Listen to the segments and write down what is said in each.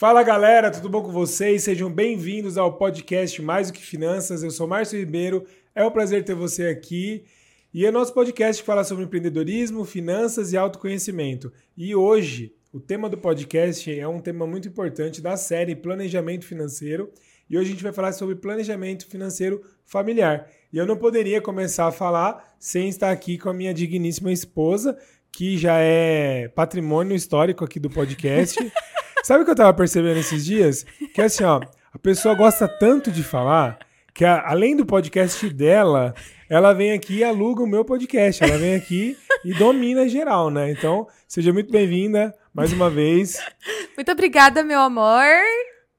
Fala galera, tudo bom com vocês? Sejam bem-vindos ao podcast Mais do que Finanças. Eu sou Márcio Ribeiro, é um prazer ter você aqui. E é nosso podcast que fala sobre empreendedorismo, finanças e autoconhecimento. E hoje, o tema do podcast é um tema muito importante da série Planejamento Financeiro. E hoje a gente vai falar sobre planejamento financeiro familiar. E eu não poderia começar a falar sem estar aqui com a minha digníssima esposa, que já é patrimônio histórico aqui do podcast. Sabe o que eu tava percebendo esses dias? Que assim, ó, a pessoa gosta tanto de falar que a, além do podcast dela, ela vem aqui e aluga o meu podcast. Ela vem aqui e domina geral, né? Então, seja muito bem-vinda mais uma vez. Muito obrigada, meu amor.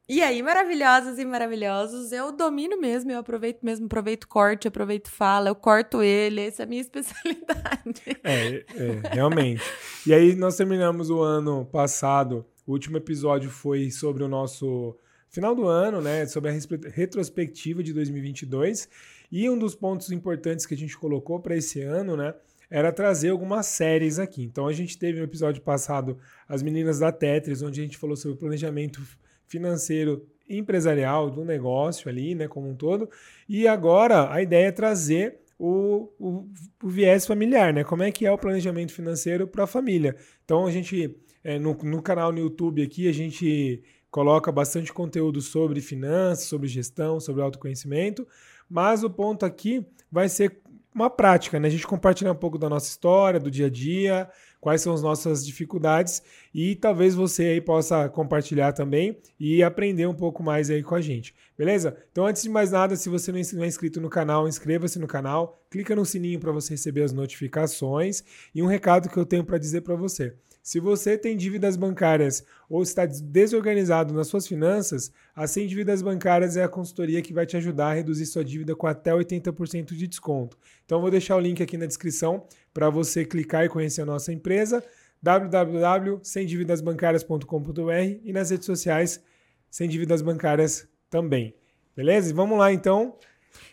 E aí, maravilhosas e maravilhosos, eu domino mesmo, eu aproveito mesmo, aproveito corte, aproveito fala, eu corto ele, essa é a minha especialidade. É, é realmente. E aí, nós terminamos o ano passado o último episódio foi sobre o nosso final do ano, né? Sobre a retrospectiva de 2022. E um dos pontos importantes que a gente colocou para esse ano, né? Era trazer algumas séries aqui. Então a gente teve no episódio passado as meninas da Tetris, onde a gente falou sobre o planejamento financeiro empresarial do negócio ali, né, como um todo. E agora a ideia é trazer o, o, o viés familiar, né? Como é que é o planejamento financeiro para a família. Então a gente é, no, no canal no YouTube aqui a gente coloca bastante conteúdo sobre finanças, sobre gestão, sobre autoconhecimento, mas o ponto aqui vai ser uma prática, né? A gente compartilhar um pouco da nossa história, do dia a dia, quais são as nossas dificuldades e talvez você aí possa compartilhar também e aprender um pouco mais aí com a gente, beleza? Então, antes de mais nada, se você não é inscrito no canal, inscreva-se no canal, clica no sininho para você receber as notificações e um recado que eu tenho para dizer para você. Se você tem dívidas bancárias ou está desorganizado nas suas finanças, a 100 Dívidas Bancárias é a consultoria que vai te ajudar a reduzir sua dívida com até 80% de desconto. Então, vou deixar o link aqui na descrição para você clicar e conhecer a nossa empresa www.semdividasbancarias.com.br e nas redes sociais Sem Dívidas Bancárias também. Beleza? Vamos lá então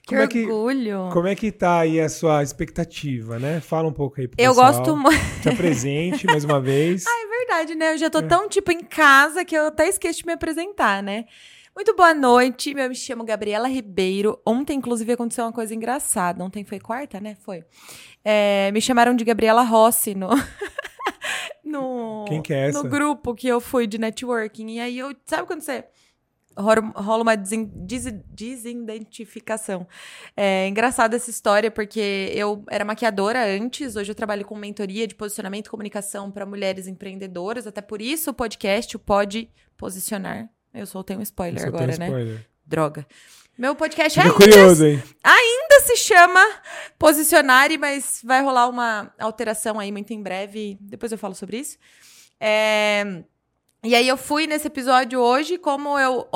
como orgulho! É que, como é que tá aí a sua expectativa, né? Fala um pouco aí pro Eu pessoal. gosto muito. Se apresente mais uma vez. Ah, é verdade, né? Eu já tô é. tão, tipo, em casa que eu até esqueci de me apresentar, né? Muito boa noite, eu me chamo Gabriela Ribeiro. Ontem, inclusive, aconteceu uma coisa engraçada. Ontem foi quarta, né? Foi. É, me chamaram de Gabriela Rossi no... no... Quem que é essa? No grupo que eu fui de networking. E aí, eu... Sabe quando você rola uma desidentificação. É engraçada essa história, porque eu era maquiadora antes, hoje eu trabalho com mentoria de posicionamento e comunicação para mulheres empreendedoras, até por isso o podcast o Pode Posicionar. Eu soltei um spoiler agora, né? Spoiler. Droga. Meu podcast ainda, curioso, ainda se chama Posicionare, mas vai rolar uma alteração aí muito em breve. Depois eu falo sobre isso. É... E aí eu fui nesse episódio hoje, como eu.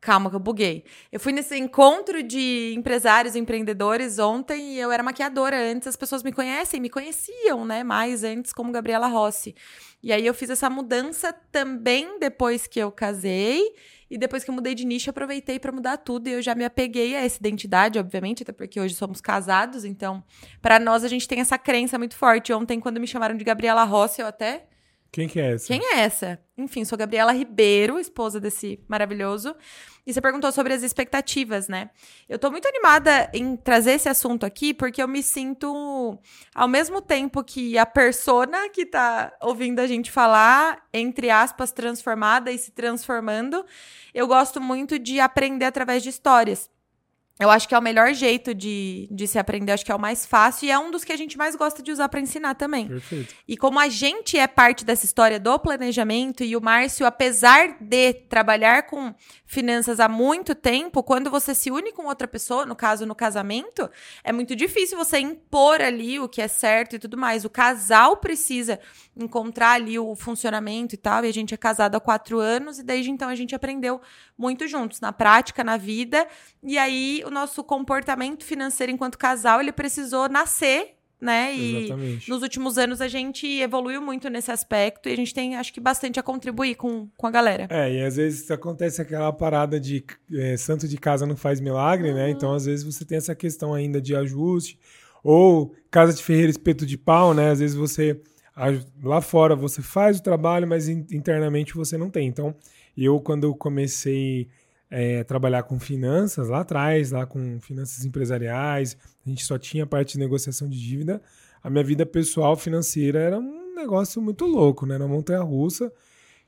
Calma, que eu buguei. Eu fui nesse encontro de empresários e empreendedores ontem e eu era maquiadora antes. As pessoas me conhecem, me conheciam, né? Mais antes, como Gabriela Rossi. E aí eu fiz essa mudança também depois que eu casei. E depois que eu mudei de nicho, aproveitei para mudar tudo. E eu já me apeguei a essa identidade, obviamente, até porque hoje somos casados. Então, para nós, a gente tem essa crença muito forte. Ontem, quando me chamaram de Gabriela Rossi, eu até quem que é essa? Quem é essa? Enfim, sou Gabriela Ribeiro, esposa desse maravilhoso. E você perguntou sobre as expectativas, né? Eu tô muito animada em trazer esse assunto aqui, porque eu me sinto, ao mesmo tempo que a persona que tá ouvindo a gente falar, entre aspas, transformada e se transformando, eu gosto muito de aprender através de histórias. Eu acho que é o melhor jeito de, de se aprender, acho que é o mais fácil e é um dos que a gente mais gosta de usar para ensinar também. Perfeito. E como a gente é parte dessa história do planejamento e o Márcio, apesar de trabalhar com finanças há muito tempo, quando você se une com outra pessoa, no caso no casamento, é muito difícil você impor ali o que é certo e tudo mais. O casal precisa encontrar ali o funcionamento e tal. E a gente é casado há quatro anos e desde então a gente aprendeu muito juntos, na prática, na vida. E aí o nosso comportamento financeiro enquanto casal, ele precisou nascer né? E Exatamente. nos últimos anos a gente evoluiu muito nesse aspecto e a gente tem, acho que, bastante a contribuir com, com a galera. É, e às vezes acontece aquela parada de é, santo de casa não faz milagre, né? uhum. né? Então, às vezes, você tem essa questão ainda de ajuste, ou casa de ferreiro espeto de pau, né? Às vezes você lá fora você faz o trabalho, mas internamente você não tem. Então, eu, quando eu comecei é, trabalhar com finanças lá atrás, lá com finanças empresariais, a gente só tinha parte de negociação de dívida. A minha vida pessoal financeira era um negócio muito louco, né? Era montanha russa.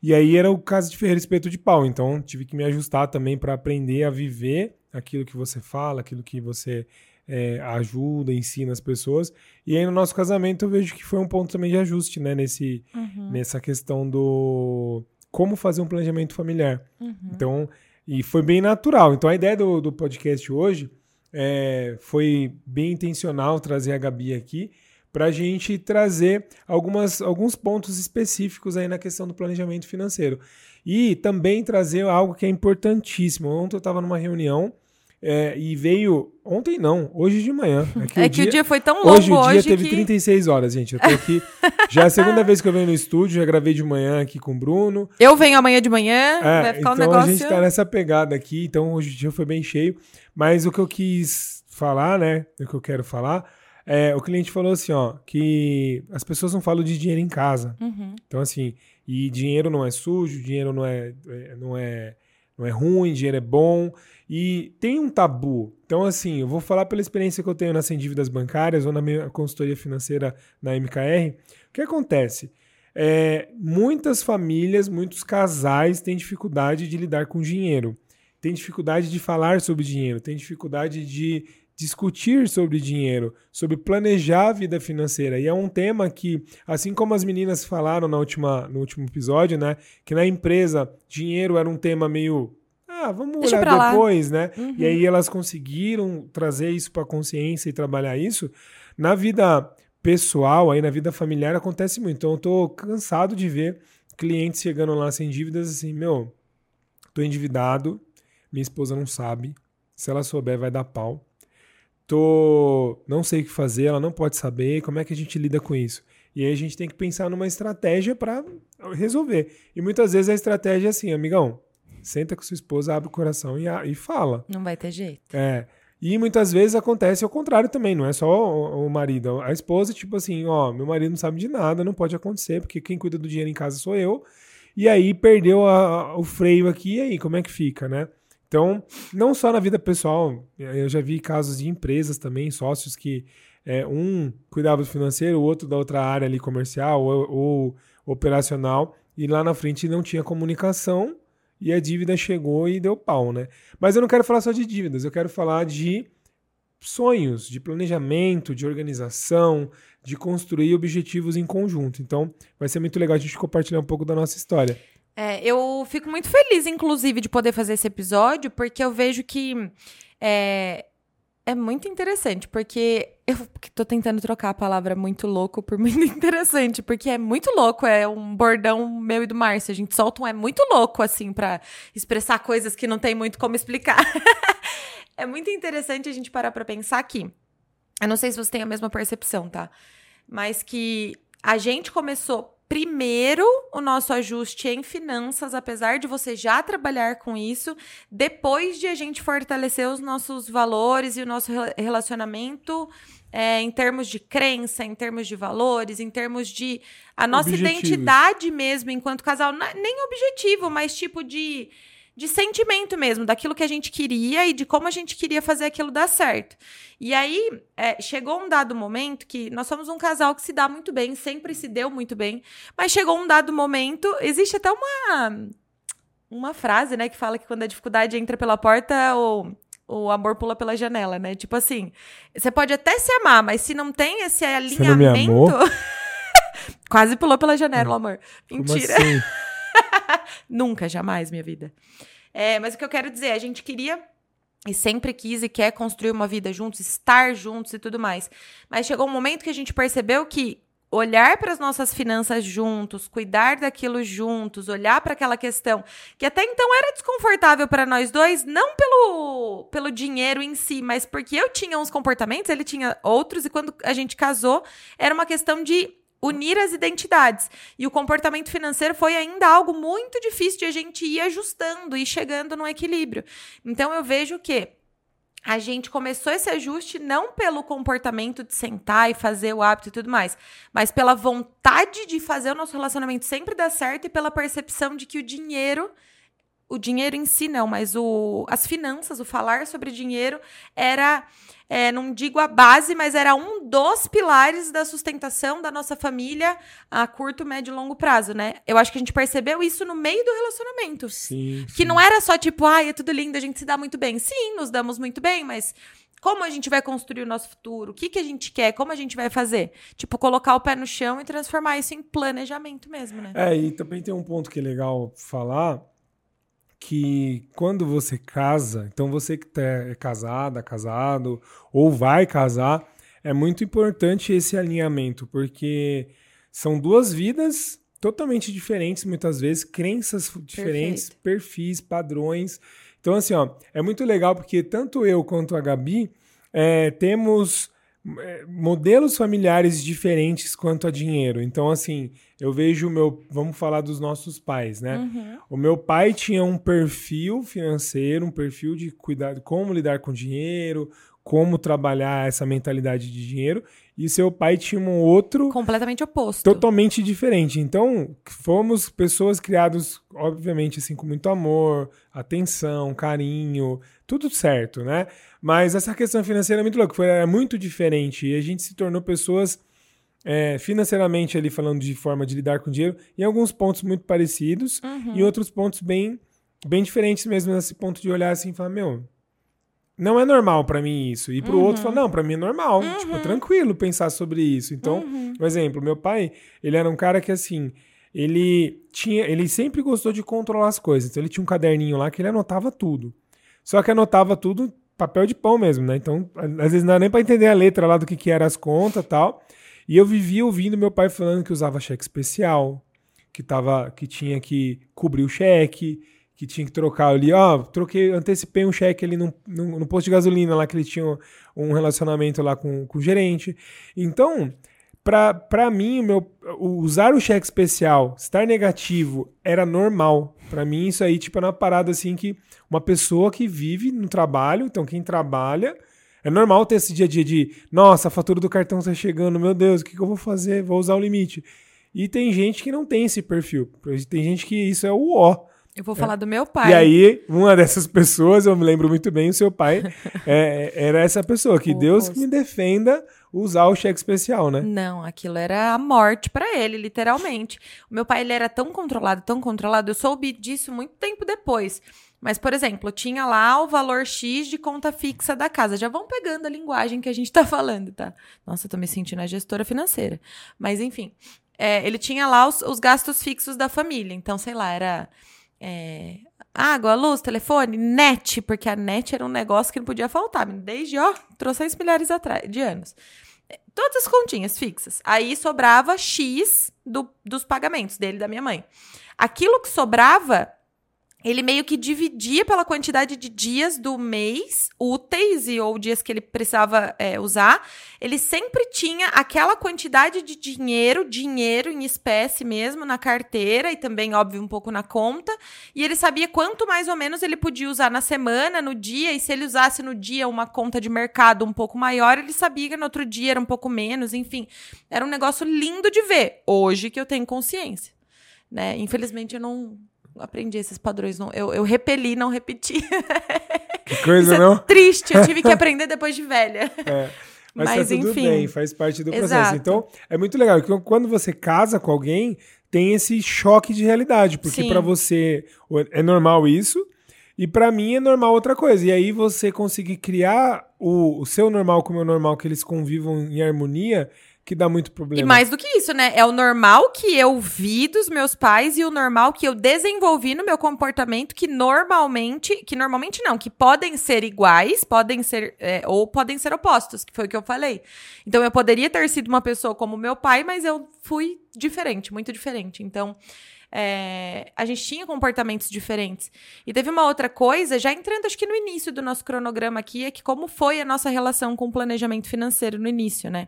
E aí era o caso de Ferreira Espeto de Pau. Então tive que me ajustar também para aprender a viver aquilo que você fala, aquilo que você é, ajuda, ensina as pessoas. E aí no nosso casamento eu vejo que foi um ponto também de ajuste, né? Nesse, uhum. Nessa questão do como fazer um planejamento familiar. Uhum. Então e foi bem natural. Então a ideia do, do podcast hoje é, foi bem intencional trazer a Gabi aqui para a gente trazer algumas, alguns pontos específicos aí na questão do planejamento financeiro. E também trazer algo que é importantíssimo. Ontem eu estava numa reunião é, e veio. Ontem não, hoje de manhã. É que, é o, que dia, o dia foi tão longo hoje. O dia teve que... 36 horas, gente. Eu tô aqui. já é a segunda vez que eu venho no estúdio, já gravei de manhã aqui com o Bruno. Eu venho amanhã de manhã, é, vai ficar então um negócio. A gente tá nessa pegada aqui, então hoje o dia foi bem cheio. Mas o que eu quis falar, né? O que eu quero falar. É, o cliente falou assim, ó, que as pessoas não falam de dinheiro em casa. Uhum. Então, assim, e dinheiro não é sujo, dinheiro não é, é não é, não é ruim, dinheiro é bom. E tem um tabu. Então, assim, eu vou falar pela experiência que eu tenho nas Dívidas Bancárias ou na minha consultoria financeira na MKR. O que acontece? É, muitas famílias, muitos casais têm dificuldade de lidar com dinheiro, têm dificuldade de falar sobre dinheiro, têm dificuldade de discutir sobre dinheiro, sobre planejar a vida financeira. E é um tema que, assim como as meninas falaram na última, no último episódio, né, que na empresa dinheiro era um tema meio ah, vamos Deixa olhar depois, né? Uhum. E aí elas conseguiram trazer isso para a consciência e trabalhar isso. Na vida pessoal, aí na vida familiar acontece muito. Então eu tô cansado de ver clientes chegando lá sem dívidas assim, meu, tô endividado, minha esposa não sabe, se ela souber vai dar pau. Tô, não sei o que fazer, ela não pode saber, como é que a gente lida com isso? E aí a gente tem que pensar numa estratégia para resolver. E muitas vezes a estratégia é assim, amigão, Senta com sua esposa, abre o coração e, e fala. Não vai ter jeito. É. E muitas vezes acontece ao contrário também, não é só o, o, marido. A esposa, tipo assim, ó, meu marido não sabe de nada, não pode acontecer, porque quem cuida do dinheiro em casa sou eu. E aí perdeu a, a, o freio aqui, e aí como é que fica, né? Então, não só na vida pessoal, eu já vi casos de empresas também, sócios que é, um cuidava do financeiro, o outro da outra área ali comercial ou, ou operacional, e lá na frente não tinha comunicação e a dívida chegou e deu pau, né? Mas eu não quero falar só de dívidas, eu quero falar de sonhos, de planejamento, de organização, de construir objetivos em conjunto. Então, vai ser muito legal a gente compartilhar um pouco da nossa história. É, eu fico muito feliz, inclusive, de poder fazer esse episódio, porque eu vejo que é, é muito interessante, porque eu tô tentando trocar a palavra muito louco por muito interessante, porque é muito louco, é um bordão meu e do Márcio. A gente solta um é muito louco, assim, para expressar coisas que não tem muito como explicar. é muito interessante a gente parar pra pensar que. Eu não sei se você tem a mesma percepção, tá? Mas que a gente começou primeiro o nosso ajuste em finanças, apesar de você já trabalhar com isso, depois de a gente fortalecer os nossos valores e o nosso relacionamento é, em termos de crença, em termos de valores, em termos de a nossa identidade mesmo enquanto casal, nem objetivo, mas tipo de de sentimento mesmo, daquilo que a gente queria e de como a gente queria fazer aquilo dar certo. E aí, é, chegou um dado momento que nós somos um casal que se dá muito bem, sempre se deu muito bem, mas chegou um dado momento, existe até uma, uma frase, né, que fala que quando a dificuldade entra pela porta, o, o amor pula pela janela, né? Tipo assim, você pode até se amar, mas se não tem esse alinhamento. Quase pulou pela janela, o amor. Mentira. Como assim? Nunca, jamais, minha vida. É, mas o que eu quero dizer, a gente queria e sempre quis e quer construir uma vida juntos, estar juntos e tudo mais. Mas chegou um momento que a gente percebeu que olhar para as nossas finanças juntos, cuidar daquilo juntos, olhar para aquela questão que até então era desconfortável para nós dois, não pelo, pelo dinheiro em si, mas porque eu tinha uns comportamentos, ele tinha outros, e quando a gente casou, era uma questão de unir as identidades. E o comportamento financeiro foi ainda algo muito difícil de a gente ir ajustando e chegando no equilíbrio. Então eu vejo que a gente começou esse ajuste não pelo comportamento de sentar e fazer o hábito e tudo mais, mas pela vontade de fazer o nosso relacionamento sempre dar certo e pela percepção de que o dinheiro o dinheiro em si não, mas o, as finanças, o falar sobre dinheiro era, é, não digo a base, mas era um dos pilares da sustentação da nossa família a curto, médio e longo prazo, né? Eu acho que a gente percebeu isso no meio do relacionamento. Sim, Que não era só tipo, ai, é tudo lindo, a gente se dá muito bem. Sim, nos damos muito bem, mas como a gente vai construir o nosso futuro? O que, que a gente quer? Como a gente vai fazer? Tipo, colocar o pé no chão e transformar isso em planejamento mesmo, né? É, e também tem um ponto que é legal falar, que quando você casa, então você que tá- é casada, casado, ou vai casar, é muito importante esse alinhamento, porque são duas vidas totalmente diferentes, muitas vezes, crenças diferentes, perfis, padrões. Então, assim, ó, é muito legal porque tanto eu quanto a Gabi é, temos modelos familiares diferentes quanto a dinheiro. Então, assim, eu vejo o meu. Vamos falar dos nossos pais, né? Uhum. O meu pai tinha um perfil financeiro, um perfil de cuidado, como lidar com dinheiro, como trabalhar essa mentalidade de dinheiro, e seu pai tinha um outro Completamente oposto. totalmente diferente. Então, fomos pessoas criadas, obviamente, assim, com muito amor, atenção, carinho, tudo certo, né? Mas essa questão financeira é muito louca, foi era muito diferente e a gente se tornou pessoas é, financeiramente ali falando de forma de lidar com dinheiro, em alguns pontos muito parecidos, Uhum. e outros pontos bem, bem diferentes mesmo nesse ponto de olhar assim e falar, meu, não é normal pra mim isso. E pro Uhum. outro falar, não, pra mim é normal, tipo, tranquilo pensar sobre isso. Então, Uhum. um exemplo, meu pai, ele era um cara que assim, ele tinha, ele sempre gostou de controlar as coisas. Então ele tinha um caderninho lá que ele anotava tudo. Só que anotava tudo papel de pão mesmo, né? Então, às vezes não era nem pra entender a letra lá do que que era as contas, tal. E eu vivia ouvindo meu pai falando que usava cheque especial, que tava que tinha que cobrir o cheque, que tinha que trocar ali, ó, troquei, antecipei um cheque ali no, no, no posto de gasolina lá que ele tinha um relacionamento lá com, com o gerente. Então, pra mim, o meu, usar o cheque especial, estar negativo, era normal. Pra mim, isso aí, tipo, é uma parada assim que uma pessoa que vive no trabalho, então quem trabalha, é normal ter esse dia a dia de, nossa, a fatura do cartão tá chegando, meu Deus, o que, que eu vou fazer? Vou usar o limite. E tem gente que não tem esse perfil. Tem gente que isso é o ó. Eu vou falar do meu pai. E aí, uma dessas pessoas, eu me lembro muito bem, o seu pai é, era essa pessoa, que O Deus oposto. me defenda usar o cheque especial, né? Não, aquilo era a morte pra ele, literalmente. O meu pai ele era tão controlado, tão controlado. Eu soube disso muito tempo depois. Mas, por exemplo, tinha lá o valor X de conta fixa da casa. Já vão pegando a linguagem que a gente tá falando, tá? Nossa, eu tô me sentindo a gestora financeira. Mas, enfim. é, ele tinha lá os, os gastos fixos da família. Então, sei lá, era. É, água, luz, telefone, net, porque a net era um negócio que não podia faltar, desde, ó, trocentos milhares atrás, de anos. Todas as continhas fixas. Aí sobrava X do- dos pagamentos dele e da minha mãe. Aquilo que sobrava, ele meio que dividia pela quantidade de dias do mês úteis e ou dias que ele precisava é, usar. Ele sempre tinha aquela quantidade de dinheiro, dinheiro em espécie mesmo, na carteira e também, óbvio, um pouco na conta. E ele sabia quanto mais ou menos ele podia usar na semana, no dia, e se ele usasse no dia uma conta de mercado um pouco maior, ele sabia que no outro dia era um pouco menos, enfim. Era um negócio lindo de ver, hoje que eu tenho consciência. Né? Infelizmente eu não aprendi esses padrões, não. Eu, eu repeli, não repeti. Que coisa, Isso não? é triste, eu tive que aprender depois de velha. É. Mas, Mas, tá tudo enfim. bem, faz parte do processo. Exato. Então, é muito legal. que Quando você casa com alguém, tem esse choque de realidade. Porque pra você é normal isso, e pra mim é normal outra coisa. E aí você conseguir criar o, o seu normal com o meu normal, que eles convivam em harmonia, que dá muito problema. E mais do que isso, né? É o normal que eu vi dos meus pais e o normal que eu desenvolvi no meu comportamento, que normalmente, que normalmente não, que podem ser iguais, podem ser, é, ou podem ser opostos, que foi o que eu falei. Então eu poderia ter sido uma pessoa como meu pai, mas eu fui diferente, muito diferente. Então. é, a gente tinha comportamentos diferentes. E teve uma outra coisa, já entrando acho que no início do nosso cronograma aqui, é que como foi a nossa relação com o planejamento financeiro no início, né?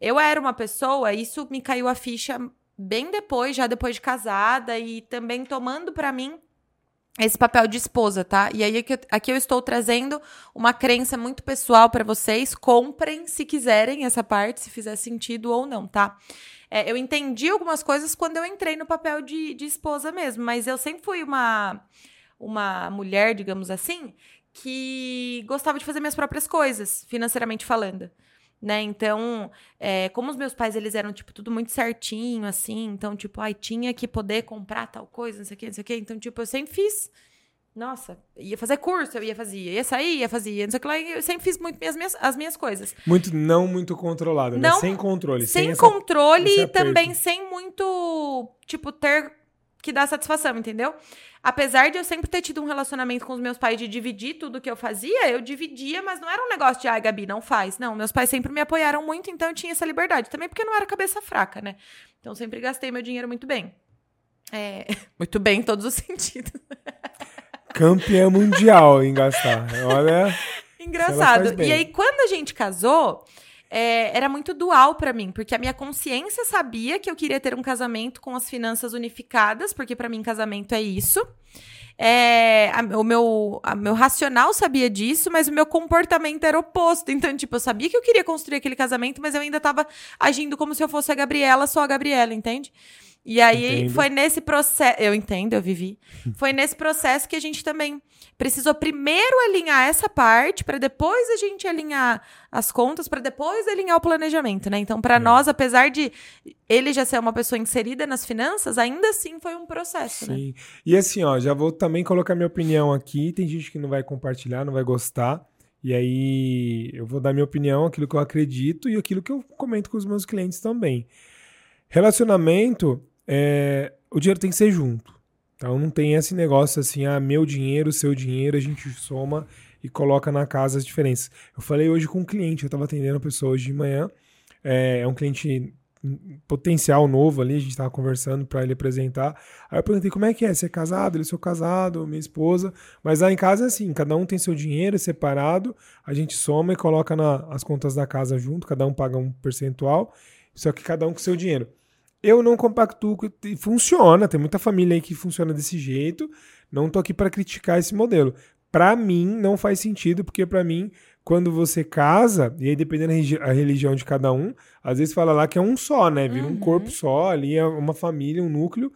Eu era uma pessoa, isso me caiu a ficha bem depois, já depois de casada e também tomando pra mim esse papel de esposa, tá? E aí aqui, aqui eu estou trazendo uma crença muito pessoal para vocês. Comprem se quiserem essa parte, se fizer sentido ou não, tá? É, eu entendi algumas coisas quando eu entrei no papel de, de esposa mesmo, mas eu sempre fui uma, uma mulher, digamos assim, que gostava de fazer minhas próprias coisas, financeiramente falando né? Então, é, como os meus pais, eles eram, tipo, tudo muito certinho, assim. Então, tipo, ai, tinha que poder comprar tal coisa, não sei o que, não sei o que. Então, tipo, eu sempre fiz... Nossa, ia fazer curso, eu ia fazer, ia sair, ia fazer, não sei o que lá, eu sempre fiz muito minhas, minhas, as minhas coisas. Muito, não muito controlado, né? não, Sem controle. Sem, sem controle essa, e também sem muito, tipo, ter que dar satisfação, entendeu? Apesar de eu sempre ter tido um relacionamento com os meus pais de dividir tudo que eu fazia, eu dividia, mas não era um negócio de, ai, Gabi, não faz. Não, meus pais sempre me apoiaram muito, então eu tinha essa liberdade. Também porque eu não era cabeça fraca, né? Então sempre gastei meu dinheiro muito bem. É, muito bem em todos os sentidos. Campeã mundial em gastar. Olha. Engraçado. E aí, quando a gente casou, é, era muito dual para mim, porque a minha consciência sabia que eu queria ter um casamento com as finanças unificadas, porque para mim casamento é isso. É, a, o meu, a, meu racional sabia disso, mas o meu comportamento era oposto. Então, tipo, eu sabia que eu queria construir aquele casamento, mas eu ainda tava agindo como se eu fosse a Gabriela, só a Gabriela, entende? E aí entendo. foi nesse processo. Eu entendo, eu vivi. Foi nesse processo que a gente também precisou primeiro alinhar essa parte, para depois a gente alinhar as contas, para depois alinhar o planejamento, né? Então, para é. nós, apesar de ele já ser uma pessoa inserida nas finanças, ainda assim foi um processo, né? Sim. né? E assim, ó, já vou também colocar minha opinião aqui. Tem gente que não vai compartilhar, não vai gostar. E aí eu vou dar minha opinião, aquilo que eu acredito e aquilo que eu comento com os meus clientes também. Relacionamento é, o dinheiro tem que ser junto. Então não tem esse negócio assim, ah, meu dinheiro, seu dinheiro, a gente soma e coloca na casa as diferenças. Eu falei hoje com um cliente, eu estava atendendo a pessoa hoje de manhã, é, é um cliente potencial novo ali, a gente estava conversando para ele apresentar. Aí eu perguntei como é que é, você é casado? Ele sou casado, minha esposa. Mas lá em casa é assim, cada um tem seu dinheiro separado, a gente soma e coloca na, as contas da casa junto, cada um paga um percentual, só que cada um com seu dinheiro. Eu não compactuo funciona, tem muita família aí que funciona desse jeito. Não tô aqui para criticar esse modelo. Para mim não faz sentido, porque para mim quando você casa, e aí dependendo da religião de cada um, às vezes fala lá que é um só, né? Vira uhum. um corpo só, ali é uma família, um núcleo.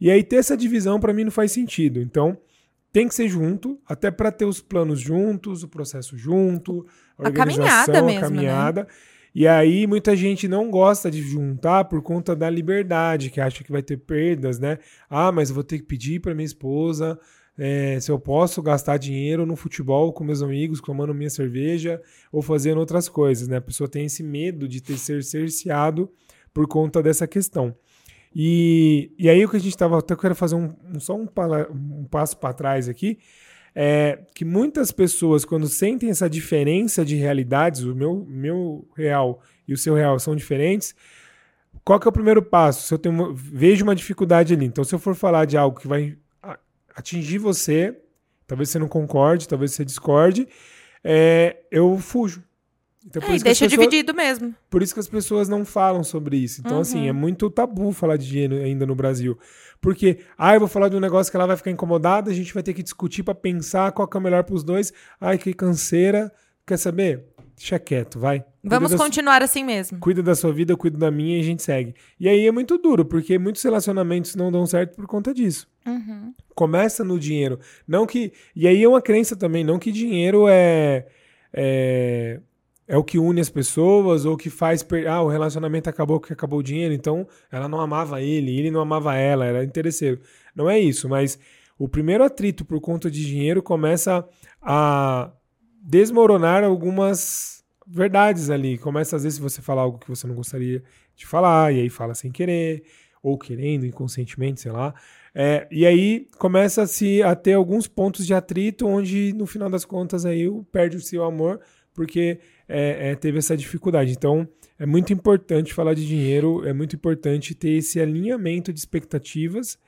E aí ter essa divisão para mim não faz sentido. Então, tem que ser junto, até para ter os planos juntos, o processo junto, a, a caminhada mesmo, a né? caminhada. Né? E aí muita gente não gosta de juntar por conta da liberdade, que acha que vai ter perdas, né? Ah, mas eu vou ter que pedir para minha esposa é, se eu posso gastar dinheiro no futebol com meus amigos, tomando minha cerveja ou fazendo outras coisas, né? A pessoa tem esse medo de ter ser cerceado por conta dessa questão. E, e aí o que a gente estava, até quero fazer um, um só um, um passo para trás aqui, é que muitas pessoas, quando sentem essa diferença de realidades, o meu, meu real e o seu real são diferentes, qual que é o primeiro passo? Se eu tenho uma, vejo uma dificuldade ali, então se eu for falar de algo que vai atingir você, talvez você não concorde, talvez você discorde, é, eu fujo. Então, é, deixa pessoas, dividido mesmo. Por isso que as pessoas não falam sobre isso. Então, uhum. assim, é muito tabu falar de dinheiro ainda no Brasil. Porque, ah, eu vou falar de um negócio que ela vai ficar incomodada, a gente vai ter que discutir para pensar qual que é o melhor para os dois. Ai, que canseira. Quer saber? Deixa quieto, vai. Vamos continuar assim mesmo. Cuida da sua vida, eu cuido da minha e a gente segue. E aí é muito duro, porque muitos relacionamentos não dão certo por conta disso. Uhum. Começa no dinheiro. Não que. E aí é uma crença também, não que dinheiro é. é é o que une as pessoas ou que faz per... ah o relacionamento acabou que acabou o dinheiro então ela não amava ele ele não amava ela era interesseiro. Não é isso mas o primeiro atrito por conta de dinheiro começa a desmoronar algumas verdades ali. Começa às vezes você falar algo que você não gostaria de falar e aí fala sem querer ou querendo inconscientemente sei lá. É, e aí começa-se a ter alguns pontos de atrito onde no final das contas aí perde o seu amor porque é, é, teve essa dificuldade. Então, é muito importante falar de dinheiro, é muito importante ter esse alinhamento de expectativas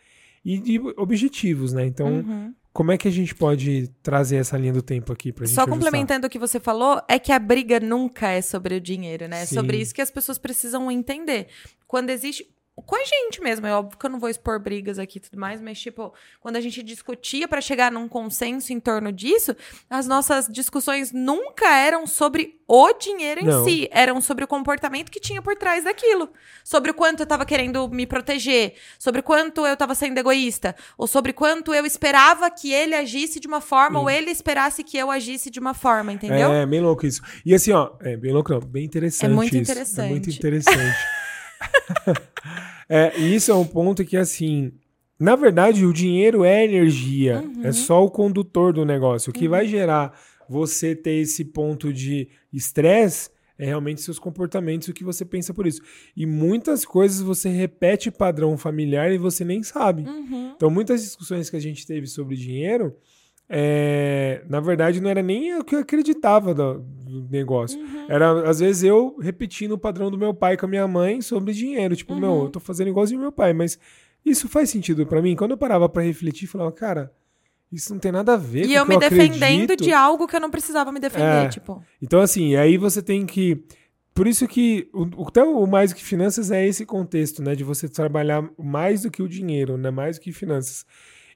e de objetivos, né? Então, uhum. como é que a gente pode trazer essa linha do tempo aqui para gente Só complementando o que você falou, é que a briga nunca é sobre o dinheiro, né? É sobre isso que as pessoas precisam entender. Quando existe com a gente mesmo. É óbvio que eu não vou expor brigas aqui e tudo mais, mas, tipo, quando a gente discutia para chegar num consenso em torno disso, as nossas discussões nunca eram sobre o dinheiro em Não. si, eram sobre o comportamento que tinha por trás daquilo. Sobre o quanto eu tava querendo me proteger, sobre o quanto eu tava sendo egoísta, ou sobre quanto eu esperava que ele agisse de uma forma, ou ele esperasse que eu agisse de uma forma, entendeu? É, bem louco isso. E assim, ó, é bem louco não, bem interessante É muito isso. É muito interessante. é, isso é um ponto que, assim, na verdade, o dinheiro é energia, Uhum. é só o condutor do negócio. O que vai gerar você ter esse ponto de estresse é realmente seus comportamentos, o que você pensa por isso. E muitas coisas você repete padrão familiar e você nem sabe. Uhum. Então, muitas discussões que a gente teve sobre dinheiro, é, na verdade, não era nem o que eu acreditava do, do negócio. Uhum. Era, às vezes, eu repetindo o padrão do meu pai com a minha mãe sobre dinheiro. Tipo, Uhum. meu, eu tô fazendo igualzinho meu pai, mas isso faz sentido pra mim? Quando eu parava pra refletir, eu falava, cara, isso não tem nada a ver com E o eu que me eu defendendo acredito. de algo que eu não precisava me defender, É. tipo. Então, assim, aí você tem que. Por isso que o, o- até o mais do que finanças é esse contexto, né? De você trabalhar mais do que o dinheiro, né? Mais do que finanças.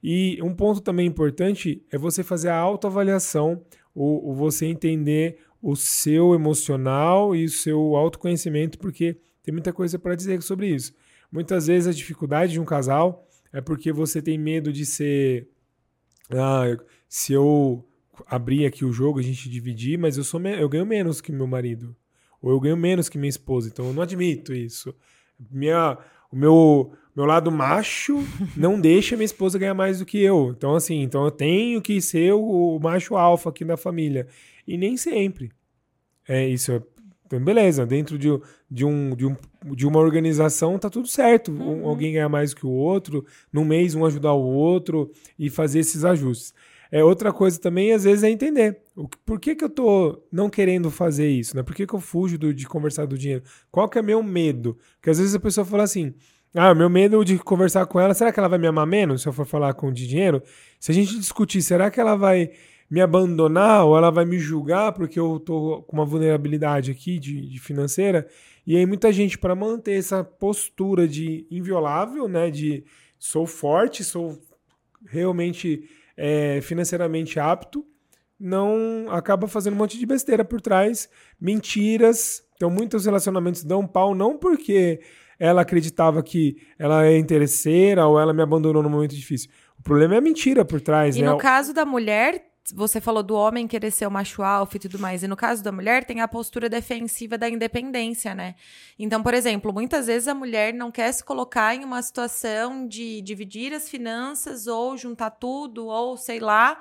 E um ponto também importante é você fazer a autoavaliação, o, o você entender o seu emocional e o seu autoconhecimento, porque tem muita coisa para dizer sobre isso. Muitas vezes a dificuldade de um casal é porque você tem medo de ser. Ah, se eu abrir aqui o jogo, a gente dividir, mas eu, sou eu ganho menos que meu marido. Ou eu ganho menos que minha esposa, então eu não admito isso. Minha, o meu, meu lado macho não deixa minha esposa ganhar mais do que eu. Então, assim, então eu tenho que ser o, o macho alfa aqui da família. E nem sempre. É isso. é- Então, beleza, dentro de, de, um, de, um, de uma organização tá tudo certo. Um- alguém ganhar mais que o outro, num mês um ajudar o outro e fazer esses ajustes. É, outra coisa também, às vezes, é entender o, que- por que, que eu tô não querendo fazer isso, né? Por que, que eu fujo do- de conversar do dinheiro? Qual que é meu medo? Porque às vezes a pessoa fala assim, ah, meu medo de conversar com ela, será que ela vai me amar menos se eu for falar com de dinheiro? Se a gente discutir, será que ela vai me abandonar ou ela vai me julgar porque eu tô com uma vulnerabilidade aqui de, de financeira? E aí muita gente, para manter essa postura de inviolável, né? De sou forte, sou realmente é, financeiramente apto, não acaba fazendo um monte de besteira por trás, mentiras. Então, muitos relacionamentos dão pau não porque ela acreditava que ela é interesseira ou ela me abandonou num momento difícil. O problema é a mentira por trás, E né? no caso da mulher, você falou do homem querer ser o macho alfa e tudo mais. E no caso da mulher, tem a postura defensiva da independência, né? Então, por exemplo, muitas vezes a mulher não quer se colocar em uma situação de dividir as finanças ou juntar tudo, ou sei lá.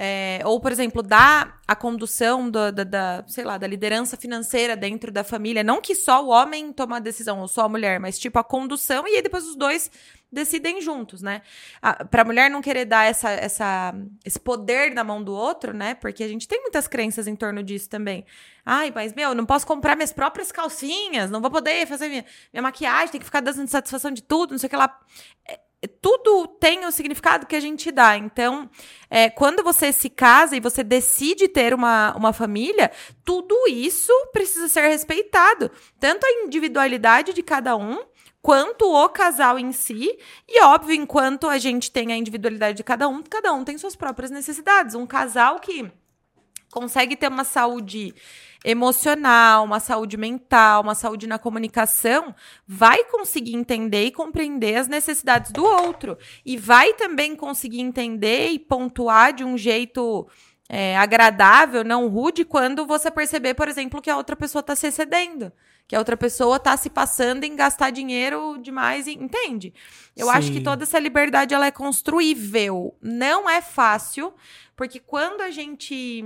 É, ou, por exemplo, dar a condução do- da, da, sei lá, da liderança financeira dentro da família. Não que só o homem toma a decisão, ou só a mulher, mas tipo a condução, e aí depois os dois decidem juntos, né? a, pra mulher não querer dar essa, essa, esse poder na mão do outro, né? Porque a gente tem muitas crenças em torno disso também. Ai, mas, meu, não posso comprar minhas próprias calcinhas, não vou poder fazer minha, minha maquiagem, tem que ficar dando satisfação de tudo, não sei o que lá. É, tudo tem o significado que a gente dá. Então, é, quando você se casa e você decide ter uma, uma família, tudo isso precisa ser respeitado. Tanto a individualidade de cada um, quanto o casal em si. E óbvio, enquanto a gente tem a individualidade de cada um, cada um tem suas próprias necessidades. Um casal que consegue ter uma saúde emocional, uma saúde mental, uma saúde na comunicação, vai conseguir entender e compreender as necessidades do outro. E vai também conseguir entender e pontuar de um jeito é, agradável, não rude, quando você perceber, por exemplo, que a outra pessoa está se excedendo. Que a outra pessoa está se passando em gastar dinheiro demais, entende? Eu acho que Sim. toda essa liberdade ela é construível. Não é fácil, porque quando a gente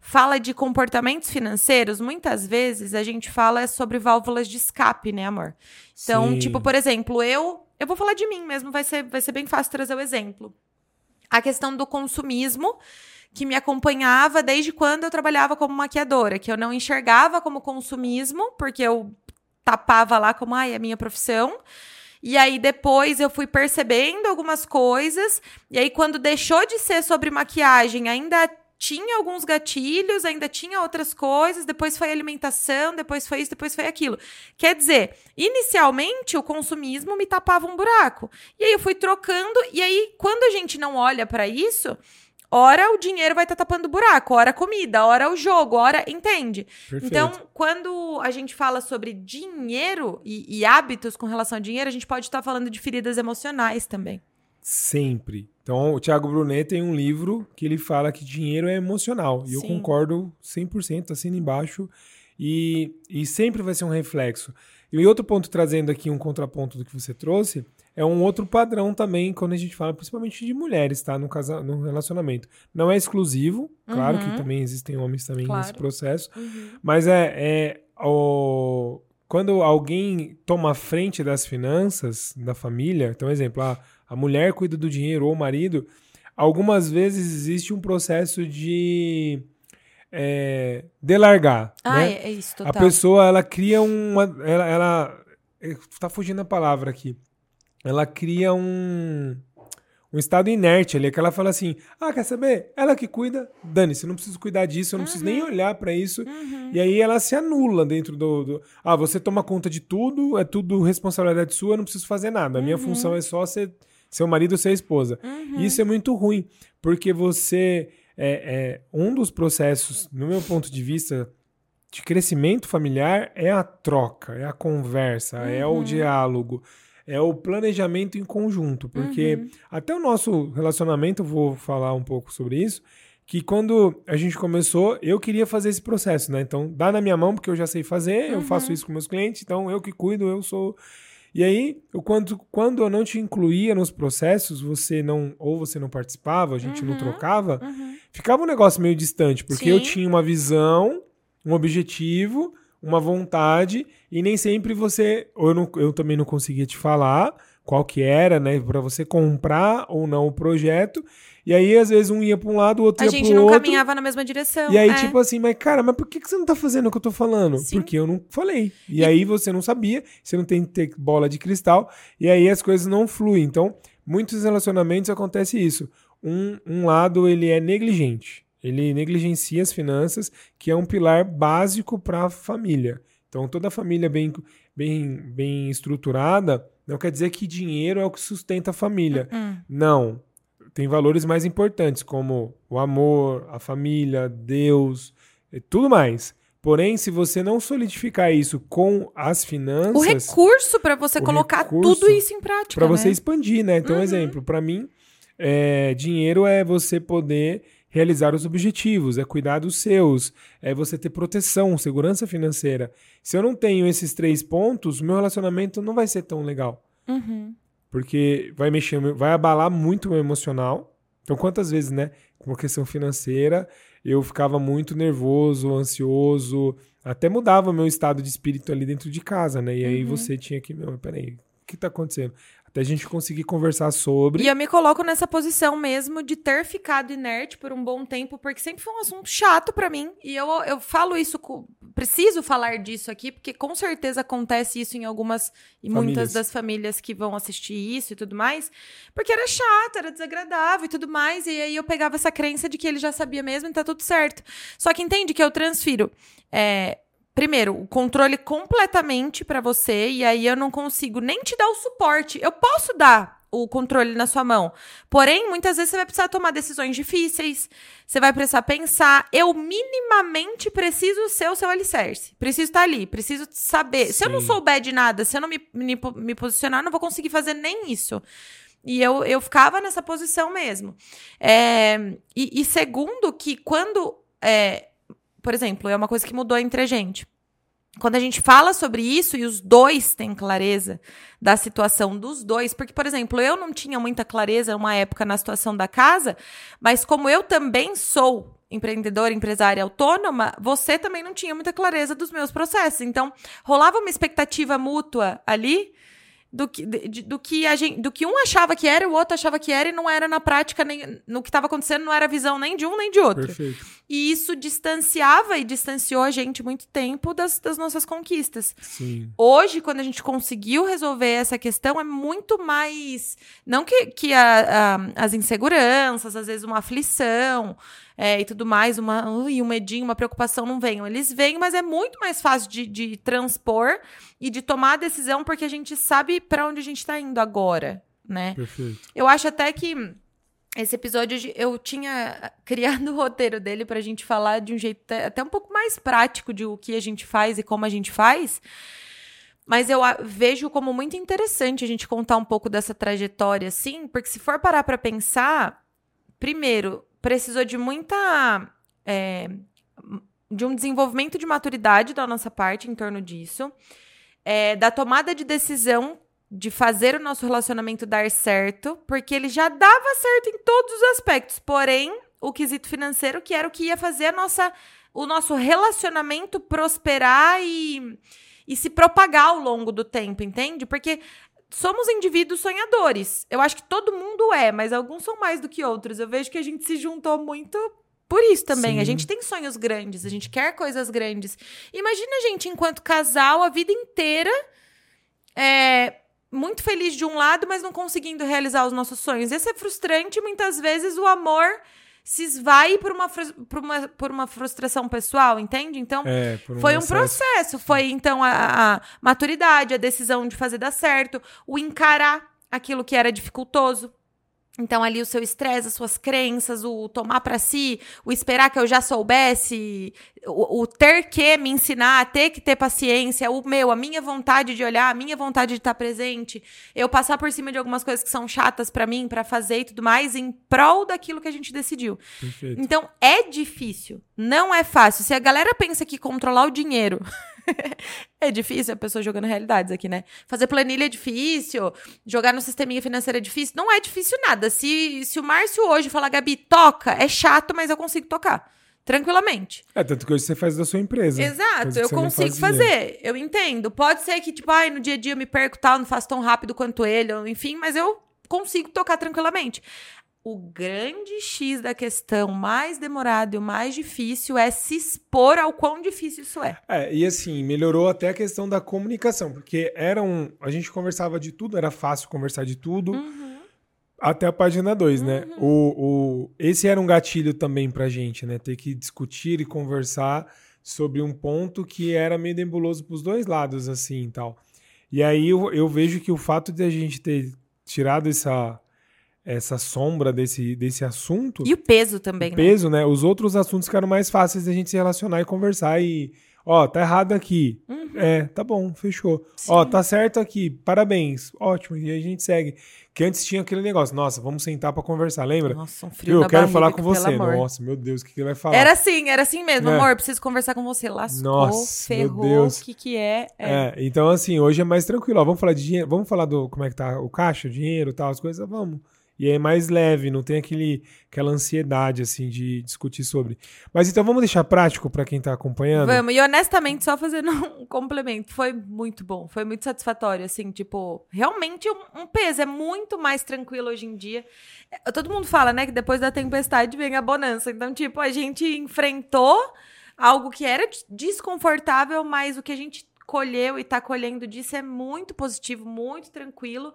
fala de comportamentos financeiros, muitas vezes a gente fala sobre válvulas de escape, né, amor? Então, Sim. tipo, por exemplo, eu eu vou falar de mim mesmo, vai ser, vai ser bem fácil trazer o exemplo. A questão do consumismo que me acompanhava desde quando eu trabalhava como maquiadora, que eu não enxergava como consumismo, porque eu tapava lá como, ai, é a minha profissão. E aí depois eu fui percebendo algumas coisas, e aí quando deixou de ser sobre maquiagem, ainda tinha alguns gatilhos, ainda tinha outras coisas, depois foi alimentação, depois foi isso, depois foi aquilo. Quer dizer, inicialmente o consumismo me tapava um buraco. E aí eu fui trocando, e aí quando a gente não olha para isso, Ora o dinheiro vai estar tá tapando buraco, ora a comida, ora o jogo, ora. Entende? Perfeito. Então, quando a gente fala sobre dinheiro e, e hábitos com relação ao dinheiro, a gente pode estar tá falando de feridas emocionais também. Sempre. Então, o Thiago Brunet tem um livro que ele fala que dinheiro é emocional. E Sim. eu concordo 100%, assino embaixo. E, e sempre vai ser um reflexo. E outro ponto, trazendo aqui um contraponto do que você trouxe, é um outro padrão também quando a gente fala principalmente de mulheres, tá? No, casa, no relacionamento. Não é exclusivo, claro uhum. que também existem homens também claro. nesse processo, uhum. mas é, é o, quando alguém toma frente das finanças da família, então, exemplo, a, a mulher cuida do dinheiro ou o marido, algumas vezes existe um processo de é, delargar. Ah, né? é, é isso, total. A pessoa, ela cria uma. Ela, ela. Tá fugindo a palavra aqui ela cria um, um estado inerte ali, que ela fala assim: ah, quer saber? Ela que cuida, dane-se, eu não preciso cuidar disso, eu não uhum. preciso nem uhum. olhar para isso. Uhum. E aí ela se anula dentro do, do, Ah, você toma conta de tudo, é tudo responsabilidade sua, eu não preciso fazer nada. A minha uhum. função é só ser seu marido ou ser esposa. Uhum. Isso é muito ruim, porque você. É, é, um dos processos, no meu ponto de vista, de crescimento familiar é a troca, é a conversa, é o uhum. diálogo é o planejamento em conjunto, porque uhum. até o nosso relacionamento, eu vou falar um pouco sobre isso, que quando a gente começou, eu queria fazer esse processo, né? Então, dá na minha mão, porque eu já sei fazer, uhum. eu faço isso com meus clientes, então eu que cuido, eu sou. E aí, eu, quando, quando eu não te incluía nos processos, você não, ou você não participava, a gente uhum. não trocava, uhum. ficava um negócio meio distante, porque Sim. eu tinha uma visão, um objetivo, uma vontade e nem sempre você, ou eu, não, eu também não conseguia te falar qual que era, né, para você comprar ou não o projeto. E aí, às vezes, um ia para um lado, o outro a ia pro outro. A gente não caminhava na mesma direção. E aí, é. tipo assim, mas cara, mas por que, que você não tá fazendo o que eu tô falando? Sim. Porque eu não falei. E, e, aí você não sabia, você não tem ter bola de cristal, e aí as coisas não fluem. Então, muitos relacionamentos acontece isso. Um, um lado, ele é negligente. Ele negligencia as finanças, que é um pilar básico para a família. Então, toda família bem, bem, bem estruturada não quer dizer que dinheiro é o que sustenta a família. Uhum. Não. Tem valores mais importantes, como o amor, a família, Deus, e tudo mais. Porém, se você não solidificar isso com as finanças. O recurso para você colocar tudo isso em prática. Para você né? expandir, né? Então, uhum. exemplo, para mim, é, dinheiro é você poder realizar os objetivos, é cuidar dos seus, é você ter proteção, segurança financeira. Se eu não tenho esses três pontos, meu relacionamento não vai ser tão legal. Uhum. Porque vai mexer, vai abalar muito o meu emocional. Então, quantas vezes, né, com a questão financeira, eu ficava muito nervoso, ansioso, até mudava meu estado de espírito ali dentro de casa, né? E aí uhum. você tinha que, meu, peraí, o que tá acontecendo? Até a gente conseguir conversar sobre. E eu me coloco nessa posição mesmo de ter ficado inerte por um bom tempo, porque sempre foi um assunto chato para mim. E eu, eu falo isso, preciso falar disso aqui, porque com certeza acontece isso em algumas e famílias. muitas das famílias que vão assistir isso e tudo mais. Porque era chato, era desagradável e tudo mais. E aí eu pegava essa crença de que ele já sabia mesmo e tá tudo certo. Só que entende que eu transfiro. É, primeiro, o controle completamente para você e aí eu não consigo nem te dar o suporte. Eu posso dar o controle na sua mão. Porém, muitas vezes você vai precisar tomar decisões difíceis, você vai precisar pensar. Eu minimamente preciso ser o seu alicerce. Preciso estar ali, preciso saber. Sim. Se eu não souber de nada, se eu não me, me, me posicionar, eu não vou conseguir fazer nem isso. E eu, eu ficava nessa posição mesmo. É, e, e, segundo, que quando é, por exemplo, é uma coisa que mudou entre a gente. Quando a gente fala sobre isso e os dois têm clareza da situação dos dois, porque, por exemplo, eu não tinha muita clareza uma época na situação da casa, mas como eu também sou empreendedora, empresária autônoma, você também não tinha muita clareza dos meus processos. Então, rolava uma expectativa mútua ali do que, de- do que a gente, do que um achava que era, o outro achava que era, e não era na prática, nem no que estava acontecendo, não era a visão nem de um nem de outro. Perfeito. E isso distanciava e distanciou a gente muito tempo das, das nossas conquistas. Sim. Hoje, quando a gente conseguiu resolver essa questão, é muito mais. Não que, que a- a- as inseguranças, às vezes uma aflição é, e tudo mais, uma, ui, um medinho, uma preocupação não venham. Eles vêm, mas é muito mais fácil de, de transpor e de tomar a decisão, porque a gente sabe para onde a gente está indo agora, né? Perfeito. Eu acho até que esse episódio eu tinha criado o roteiro dele pra gente falar de um jeito até- um pouco mais prático de o que a gente faz e como a gente faz. Mas eu a- vejo como muito interessante a gente contar um pouco dessa trajetória, assim, porque se for parar pra pensar, primeiro, precisou de muita. é, de um desenvolvimento de maturidade da nossa parte em torno disso, é, da tomada de decisão de fazer o nosso relacionamento dar certo, porque ele já dava certo em todos os aspectos, porém, o quesito financeiro, que era o que ia fazer a nossa, o nosso relacionamento prosperar e, e se propagar ao longo do tempo, entende? Porque somos indivíduos sonhadores. Eu acho que todo mundo é, mas alguns são mais do que outros. Eu vejo que a gente se juntou muito por isso também. Sim. A gente tem sonhos grandes, a gente quer coisas grandes. Imagina a gente, enquanto casal, a vida inteira é, muito feliz de um lado, mas não conseguindo realizar os nossos sonhos. Ia ser frustrante, muitas vezes o amor se esvai por uma, por uma, por uma frustração pessoal, entende? Então, É, por foi um excesso. processo. Foi, então, a, a maturidade, a decisão de fazer dar certo, o encarar aquilo que era dificultoso. Então, ali o seu estresse, as suas crenças, o tomar pra si, o esperar que eu já soubesse, o, o ter que me ensinar, ter que ter paciência, o meu, a minha vontade de olhar, a minha vontade de estar presente, eu passar por cima de algumas coisas que são chatas pra mim, pra fazer e tudo mais, em prol daquilo que a gente decidiu. Perfeito. Então, é difícil. Não é fácil. Se a galera pensa que controlar o dinheiro é difícil, a pessoa jogando realidades aqui, né? Fazer planilha é difícil, jogar no sisteminha financeiro é difícil. Não é difícil nada. Se, se o Márcio hoje falar, Gabi, toca, é chato, mas eu consigo tocar. Tranquilamente. É, tanto que hoje você faz da sua empresa. Exato, eu consigo fazer. Eu entendo. Pode ser que, tipo, ai, no dia a dia eu me perco tal, não faço tão rápido quanto ele, enfim, mas eu consigo tocar tranquilamente. O grande X da questão, mais demorado e o mais difícil, é se expor ao quão difícil isso é. É, e assim, melhorou até a questão da comunicação, porque era um. A gente conversava de tudo, era fácil conversar de tudo, Uhum. até a página 2, né? O, o, esse era um gatilho também pra gente, né? Ter que discutir e conversar sobre um ponto que era meio nebuloso pros dois lados, assim e tal. E aí eu, eu vejo que o fato de a gente ter tirado essa, essa sombra desse, desse assunto. E o peso também, né? peso, né? Os outros assuntos ficaram mais fáceis da gente se relacionar e conversar e, ó, tá errado aqui. Uhum. É, tá bom, fechou. Sim. Ó, tá certo aqui. Parabéns. Ótimo. E a gente segue. Que antes tinha aquele negócio, nossa, vamos sentar pra conversar, lembra? Nossa, um frio Eu quero falar com você. amor. Nossa, meu Deus, o que, que ele vai falar? Era assim, era assim mesmo. É. Amor, preciso conversar com você. Lascou, Nossa, meu ferrou, Deus. o que que é? É. É, então assim, hoje é mais tranquilo. Ó, vamos falar de dinheiro, vamos falar do como é que tá o caixa, o dinheiro, tal, as coisas, vamos. E é mais leve, não tem aquele, aquela ansiedade assim de discutir sobre. Mas então vamos deixar prático pra quem tá acompanhando. Vamos, e honestamente, só fazendo um complemento, foi muito bom, foi muito satisfatório, assim, tipo, realmente um, um peso, é muito mais tranquilo hoje em dia. É, Todo mundo fala, né, que depois da tempestade vem a bonança, então, tipo, a gente enfrentou algo que era des- desconfortável, mas o que a gente colheu e tá colhendo disso é muito positivo, muito tranquilo.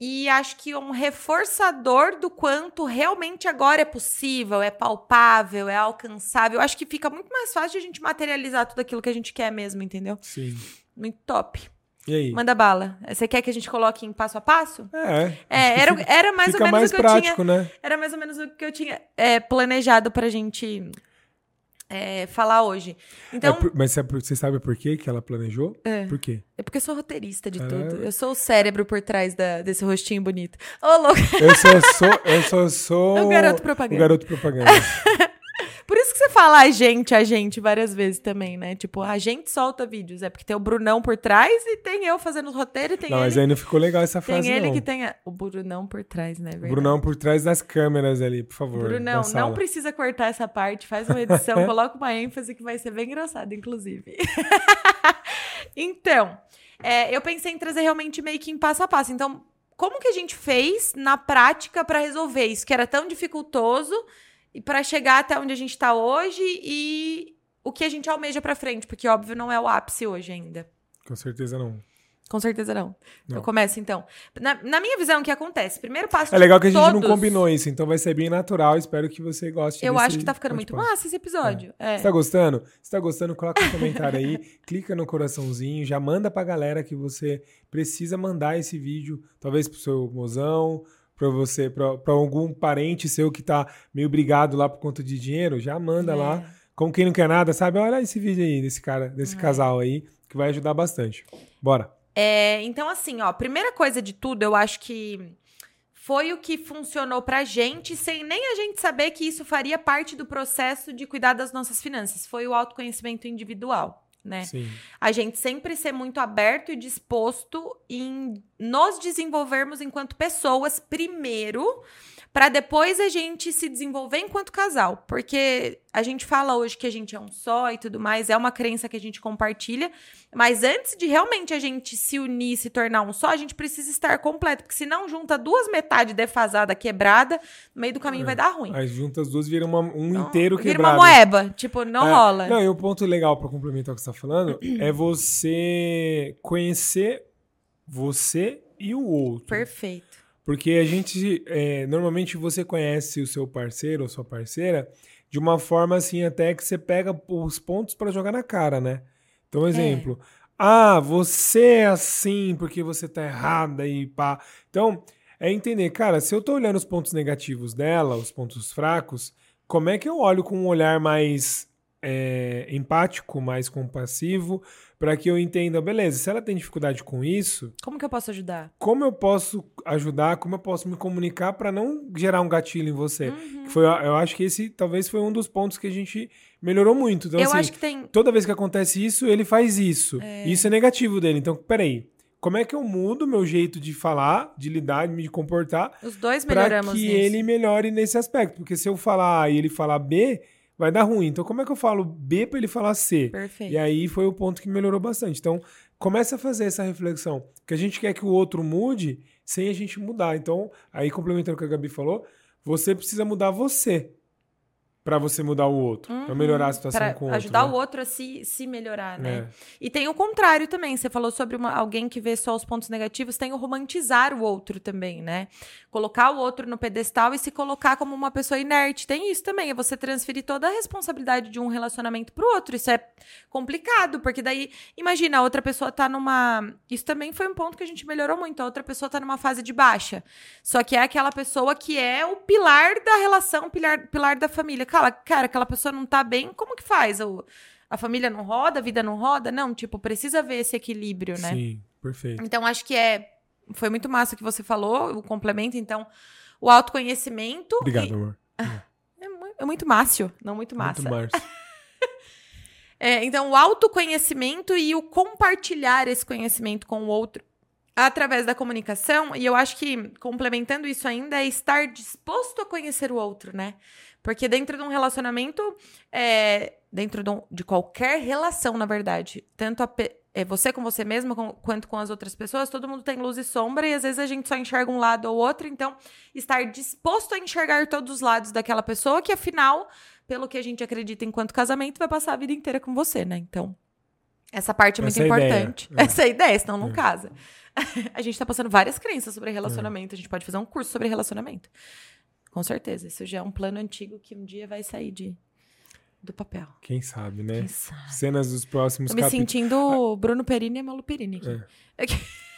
E acho que um reforçador do quanto realmente agora é possível, é palpável, é alcançável. Acho que fica muito mais fácil de a gente materializar tudo aquilo que a gente quer mesmo, entendeu? Sim. Muito top. E aí? Manda bala. Você quer que a gente coloque em passo a passo? É. É, era, era mais ou menos mais o que eu tinha. prático, né? Era mais ou menos o que eu tinha é, planejado pra gente é, falar hoje. Então, É por- mas você sabe por quê que ela planejou? É. Por quê? é porque eu sou roteirista de É. tudo. Eu sou o cérebro por trás da- desse rostinho bonito. Ô, louco. Eu só sou, eu só sou É o garoto o propaganda. garoto propaganda. Por isso que você fala a gente, a gente várias vezes também, né? Tipo, a gente solta vídeos. É porque tem o Brunão por trás e tem eu fazendo os roteiros e tem não, ele. mas aí não ficou legal essa tem frase ele não. que tem a- o Brunão por trás, né? Verdade. Brunão por trás das câmeras ali, por favor. Brunão, não precisa cortar essa parte, faz uma edição, coloca uma ênfase que vai ser bem engraçado, inclusive. então, é, eu pensei em trazer realmente meio que em passo a passo. Então, como que a gente fez na prática para resolver isso que era tão dificultoso e para chegar até onde a gente está hoje e o que a gente almeja para frente, porque óbvio não é o ápice hoje ainda. Com certeza não. Com certeza não. Não. Eu começo então. Na, na minha visão, o que acontece? Primeiro passo É legal que a gente não combinou isso, então vai ser bem natural. Espero que você goste. Eu acho que tá ficando muito massa esse episódio. É. Você tá gostando? Se tá gostando, coloca um comentário aí, clica no coraçãozinho, já manda pra galera que você precisa mandar esse vídeo, talvez pro seu mozão, pra você, pra algum parente seu que tá meio brigado lá por conta de dinheiro, já manda É. lá. Como quem não quer nada, sabe? Olha esse vídeo aí desse cara, desse É. casal aí, que vai ajudar bastante. Bora. É, então, assim, ó, primeira coisa de tudo, eu acho que foi o que funcionou pra gente, sem nem a gente saber que isso faria parte do processo de cuidar das nossas finanças. Foi o autoconhecimento individual, né? Sim. A gente sempre ser muito aberto e disposto em nos desenvolvermos enquanto pessoas primeiro, para depois a gente se desenvolver enquanto casal. Porque a gente fala hoje que a gente é um só e tudo mais, é uma crença que a gente compartilha, mas antes de realmente a gente se unir, se tornar um só, a gente precisa estar completo, porque senão junta duas metades defasada, quebrada, no meio do caminho É. vai dar ruim. Aí juntas as duas viram uma- um Não, inteiro Vira quebrado. uma moeba, tipo, não É, rola. Não, e um ponto legal pra complementar o que você tá falando é você conhecer você e o outro. Perfeito. Porque a gente, é, normalmente você conhece o seu parceiro ou sua parceira de uma forma assim até que você pega os pontos pra jogar na cara, né? Então, exemplo, ah, você é assim porque você tá errada e pá. Então, é entender, cara, se eu tô olhando os pontos negativos dela, os pontos fracos, como é que eu olho com um olhar mais é, empático, mais compassivo, pra que eu entenda, beleza, se ela tem dificuldade com isso, Como que eu posso ajudar? como eu posso ajudar, como eu posso me comunicar para não gerar um gatilho em você. Uhum. Foi, eu acho que esse talvez foi um dos pontos que a gente melhorou muito. Então, eu assim, acho que tem. toda vez que acontece isso, ele faz isso. E Isso é negativo dele. Então, peraí. Como é que eu mudo meu jeito de falar, de lidar, de me comportar, Os dois para melhoramos que nisso. ele melhore nesse aspecto? Porque se eu falar A e ele falar B, vai dar ruim. Então, como é que eu falo B para ele falar C? Perfeito. E aí foi o ponto que melhorou bastante. Então, começa a fazer essa reflexão. Que a gente quer que o outro mude sem a gente mudar. Então, aí complementando o que a Gabi falou, você precisa mudar você para você mudar o outro, para melhorar a situação Pra com o outro. ajudar né? o outro a se, se melhorar, né? É. E tem o contrário também. Você falou sobre uma- alguém que vê só os pontos negativos, tem o romantizar o outro também, né? Colocar o outro no pedestal e se colocar como uma pessoa inerte. Tem isso também, é você transferir toda a responsabilidade de um relacionamento pro outro. Isso é complicado, porque daí, imagina, a outra pessoa tá numa. Isso também foi um ponto que a gente melhorou muito. A outra pessoa tá numa fase de baixa. Só que é aquela pessoa que é o pilar da relação, pilar, pilar da família. Cara, cara, aquela pessoa não tá bem, como que faz? O, a família não roda, a vida não roda? Não, tipo, precisa ver esse equilíbrio, né? Sim, perfeito. Então, acho que é. Foi muito massa o que você falou, o complemento, então, o autoconhecimento. Obrigado, e- amor. É, é muito mácio, não muito massa. Muito Márcio. É, então, o autoconhecimento e o compartilhar esse conhecimento com o outro através da comunicação, e eu acho que, complementando isso ainda, é estar disposto a conhecer o outro, né? Porque dentro de um relacionamento, é, dentro de, um- de qualquer relação, na verdade, tanto a é, você com você mesmo com- quanto com as outras pessoas, todo mundo tem luz e sombra, e às vezes a gente só enxerga um lado ou outro, então, estar disposto a enxergar todos os lados daquela pessoa, que afinal, pelo que a gente acredita enquanto casamento, vai passar a vida inteira com você, né? Então, essa parte é muito Essa é a ideia. importante. É. Essa é a ideia, senão não É. casa. a gente tá passando várias crenças sobre relacionamento. A gente pode fazer um curso sobre relacionamento. Com certeza. Isso já é um plano antigo que um dia vai sair de, do papel. Quem sabe, né? Quem sabe? Cenas dos próximos Tô me capítulos. sentindo Bruno Perini e Malu Perini aqui. É.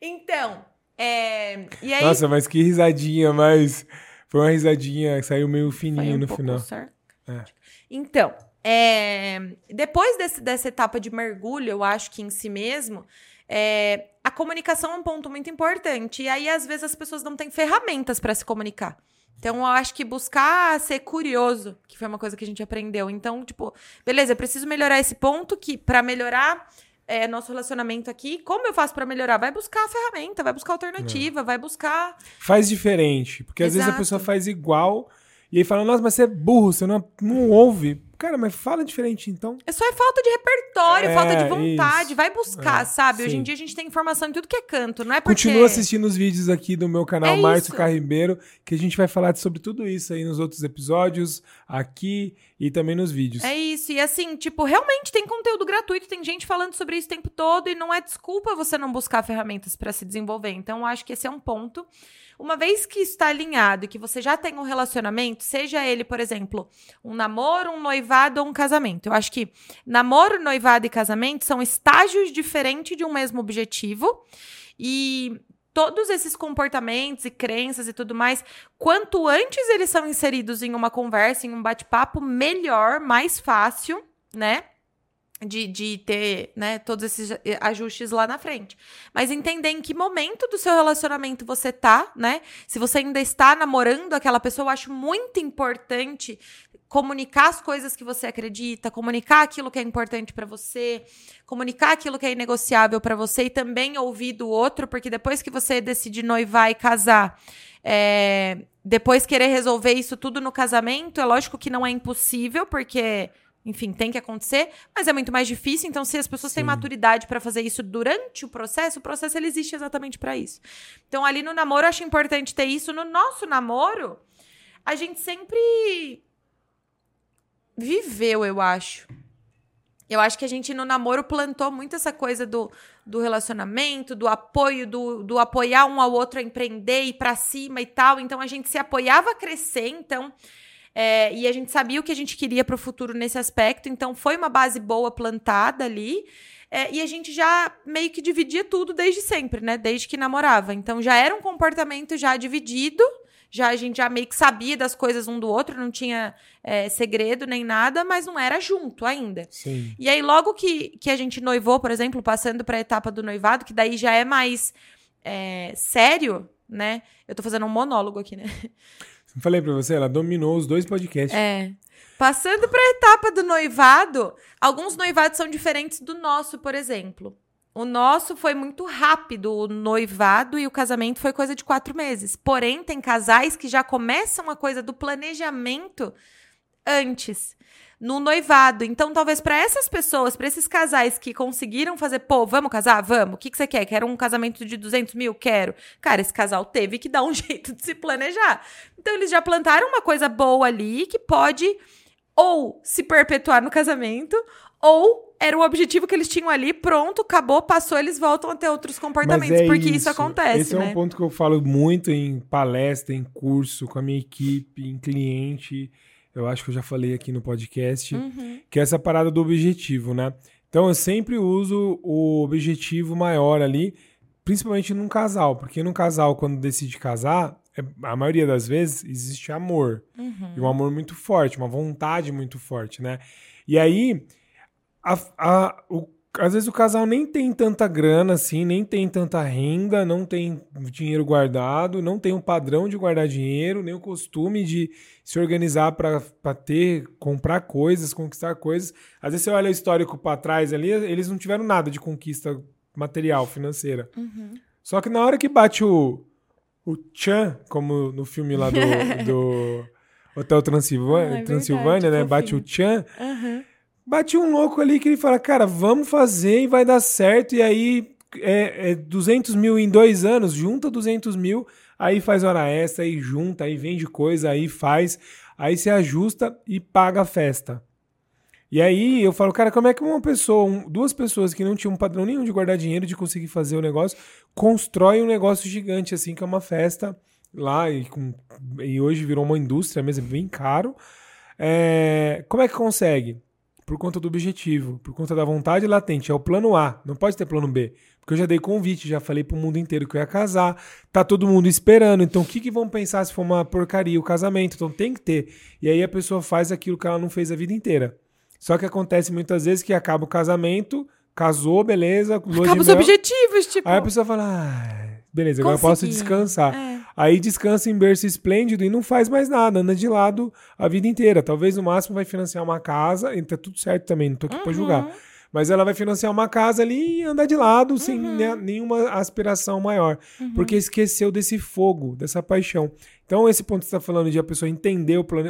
Então, é, e aí Nossa, mas que risadinha, mas foi uma risadinha que saiu meio fininho um no final. sarcástico. Então, é, depois desse- dessa etapa de mergulho, eu acho que em si mesmo, é, a comunicação é um ponto muito importante. E aí, às vezes, as pessoas não têm ferramentas para se comunicar. Então, eu acho que buscar ser curioso, que foi uma coisa que a gente aprendeu. Então, tipo, beleza, eu preciso melhorar esse ponto que, para melhorar é, nosso relacionamento aqui, como eu faço para melhorar? Vai buscar a ferramenta, vai buscar alternativa, vai buscar. Faz diferente. Porque às vezes a Exato. pessoa faz igual e aí fala, nossa, mas você é burro, você não, não ouve. Cara, mas fala diferente então. É só é falta de repertório, É, falta de vontade. isso. Vai buscar, É, sabe? Hoje sim. em dia a gente tem informação em tudo que é canto, não é porque... Continua assistindo os vídeos aqui do meu canal É Márcio. Carribeiro, que a gente vai falar sobre tudo isso aí nos outros episódios, aqui e também nos vídeos. É isso, e assim, tipo, realmente tem conteúdo gratuito, tem gente falando sobre isso o tempo todo e não é desculpa você não buscar ferramentas para se desenvolver. Então, eu acho que esse é um ponto. Uma vez que está alinhado e que você já tem um relacionamento, seja ele, por exemplo, um namoro, um noivado ou um casamento. Eu acho que namoro, noivado e casamento são estágios diferentes de um mesmo objetivo. E todos esses comportamentos e crenças e tudo mais, quanto antes eles são inseridos em uma conversa, em um bate-papo, melhor, mais fácil, né? De, de ter né, todos esses ajustes lá na frente. Mas entender em que momento do seu relacionamento você tá, né? Se você ainda está namorando aquela pessoa, eu acho muito importante comunicar as coisas que você acredita, comunicar aquilo que é importante pra você, comunicar aquilo que é inegociável pra você e também ouvir do outro, porque depois que você decide noivar e casar, é, depois querer resolver isso tudo no casamento, é lógico que não é impossível, porque enfim, tem que acontecer, mas é muito mais difícil. Então, se as pessoas têm Sim. maturidade pra fazer isso durante o processo, o processo ele existe exatamente pra isso. Então, ali no namoro, eu acho importante ter isso. No nosso namoro, a gente sempre viveu, eu acho. Eu acho que a gente no namoro plantou muito essa coisa do, do relacionamento, do apoio, do, do apoiar um ao outro a empreender, ir pra cima e tal. Então a gente se apoiava a crescer, então. É, e a gente sabia o que a gente queria pro futuro nesse aspecto, então foi uma base boa plantada ali. É, e a gente já meio que dividia tudo desde sempre, né? Desde que namorava. Então já era um comportamento já dividido. Já a gente já meio que sabia das coisas um do outro, não tinha é, segredo nem nada, mas não era junto ainda. Sim. E aí, logo que, que a gente noivou, por exemplo, passando para a etapa do noivado, que daí já é mais é, sério, né? Eu tô fazendo um monólogo aqui, né? Falei pra você, ela dominou os dois podcasts. É. Passando para a etapa do noivado, alguns noivados são diferentes do nosso, por exemplo. O nosso foi muito rápido, o noivado e o casamento foi coisa de quatro meses. Porém, tem casais que já começam a coisa do planejamento antes, no noivado. Então, talvez para essas pessoas, para esses casais que conseguiram fazer, pô, vamos casar? Vamos. O que, que você quer? Quero um casamento de 200 mil? Quero. Cara, esse casal teve que dar um jeito de se planejar. Então, eles já plantaram uma coisa boa ali que pode ou se perpetuar no casamento, ou era o objetivo que eles tinham ali, pronto, acabou, passou, eles voltam a ter outros comportamentos, é porque isso, acontece, Esse é né? um ponto que eu falo muito em palestra, em curso, com a minha equipe, em cliente. Eu acho que eu já falei aqui no podcast, Uhum. que é essa parada do objetivo, né? Então eu sempre uso o objetivo maior ali, principalmente num casal, porque num casal, quando decide casar, é- a maioria das vezes existe amor. Uhum. E um amor muito forte, uma vontade muito forte, né? E aí, a- a- o- às vezes o casal nem tem tanta grana assim, nem tem tanta renda, não tem dinheiro guardado, não tem um padrão de guardar dinheiro, nem o costume de se organizar para ter, comprar coisas, conquistar coisas. Às vezes você olha o histórico para trás ali, eles não tiveram nada de conquista material, financeira. Uhum. Só que na hora que bate o, o Chan, como no filme lá do, do Hotel Transilvânia, Ah, é Transilvânia né? Bate o Chan, Uhum. Bate um louco ali que ele fala, cara, vamos fazer e vai dar certo. E aí é, é 200 mil em dois anos, junta 200 mil, aí faz hora extra, aí junta, aí vende coisa, aí faz, aí se ajusta e paga a festa. E aí eu falo, cara, como é que uma pessoa, duas pessoas que não tinham um padrão nenhum de guardar dinheiro, de conseguir fazer o negócio, constrói um negócio gigante assim, que é uma festa lá e, com- e hoje virou uma indústria mesmo, é bem caro. É, como é que consegue? Por conta do objetivo, por conta da vontade latente. É o plano A, não pode ter plano B. Porque eu já dei convite, já falei pro mundo inteiro que eu ia casar. Tá todo mundo esperando. Então o que, que vão pensar se for uma porcaria o casamento? Então tem que ter. E aí a pessoa faz aquilo que ela não fez a vida inteira. Só que acontece muitas vezes que acaba o casamento, casou, beleza, Acaba os mel. objetivos, tipo. Aí a pessoa fala, ah, beleza, agora eu posso consegui. descansar. É. Aí descansa em berço esplêndido e não faz mais nada, anda de lado a vida inteira. Talvez no máximo vai financiar uma casa, e tá tudo certo também, não tô aqui pra Uhum. julgar. Mas ela vai financiar uma casa ali e andar de lado, sem Uhum. ne- nenhuma aspiração maior. Porque esqueceu desse fogo, dessa paixão. Então, esse ponto que você está falando de a pessoa entender o, plane...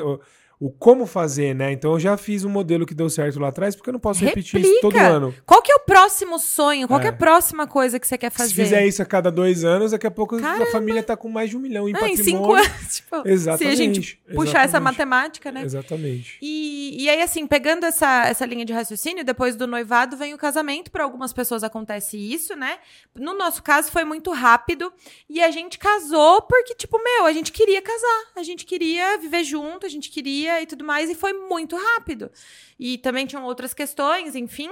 o- como fazer, né? Então eu já fiz um modelo que deu certo lá atrás, porque eu não posso repetir isso todo ano. Qual que é o próximo sonho? Qual que é a É. próxima coisa que você quer fazer? Se fizer isso a cada dois anos, daqui a pouco a Caramba. família tá com mais de um milhão em Ah, em patrimônio. cinco anos, tipo, se a Exatamente. gente puxar essa exatamente. matemática, né? Exatamente. E, e aí, assim, pegando essa, essa linha de raciocínio, depois do noivado vem o casamento. Para algumas pessoas acontece isso, né? No nosso caso, foi muito rápido. E a gente casou porque, tipo, meu, a gente queria casar. A gente queria viver junto, a gente queria e tudo mais. E foi muito rápido. E também tinham outras questões, enfim.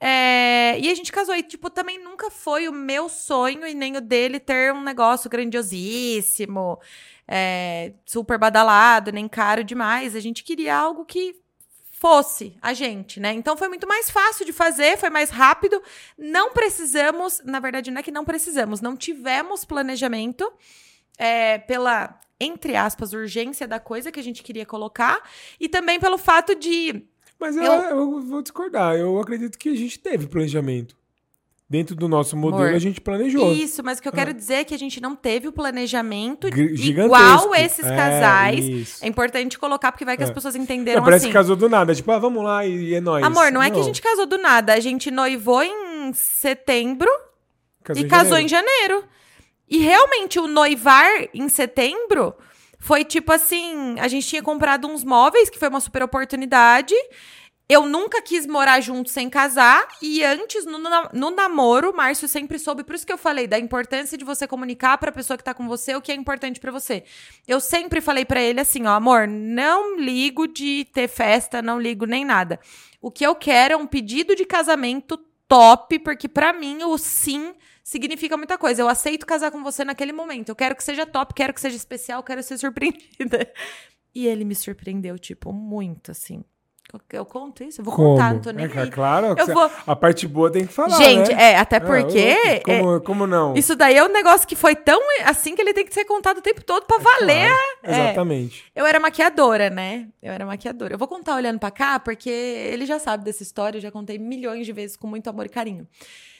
É, e a gente casou. E, tipo, também nunca foi o meu sonho e nem o dele ter um negócio grandiosíssimo, é, super badalado, nem caro demais. A gente queria algo que fosse a gente, né? Então foi muito mais fácil de fazer, foi mais rápido. Não precisamos, na verdade, não é que não precisamos, não tivemos planejamento é, pela, entre aspas, urgência da coisa que a gente queria colocar e também pelo fato de Mas eu, Eu- eu vou discordar. Eu acredito que a gente teve planejamento. Dentro do nosso modelo, Amor, a gente planejou. Isso, mas o que eu quero dizer é que a gente não teve o planejamento gigantesco. igual esses É, casais. isso. É importante colocar, porque vai que as É. pessoas entenderam Não, parece assim. que casou do nada. Tipo, ah, vamos lá e, é nóis. Amor, não é que a gente casou do nada. A gente noivou em setembro casou e casou em janeiro. E realmente o noivar em setembro foi tipo assim: a gente tinha comprado uns móveis, que foi uma super oportunidade. Eu nunca quis morar junto sem casar. E antes, no, no namoro, o Márcio sempre soube. Por isso que eu falei da importância de você comunicar pra pessoa que tá com você o que é importante pra você. Eu sempre falei pra ele assim: ó, amor, não ligo de ter festa, não ligo nem nada. O que eu quero é um pedido de casamento top, porque pra mim o sim significa muita coisa. Eu aceito casar com você naquele momento. Eu quero que seja top, quero que seja especial, quero ser surpreendida. E ele me surpreendeu, tipo, muito, assim. Eu conto isso? Eu vou Como? contar, não tô nem É, aí. claro, Eu vou... a parte boa tem que falar, Gente, né? é, até porque... Ah, como, como não? é, isso daí é um negócio que foi tão assim que ele tem que ser contado o tempo todo pra valer. Claro, é. Exatamente. Eu era maquiadora, né? Eu era maquiadora. Eu vou contar olhando pra cá, porque ele já sabe dessa história, eu já contei milhões de vezes com muito amor e carinho.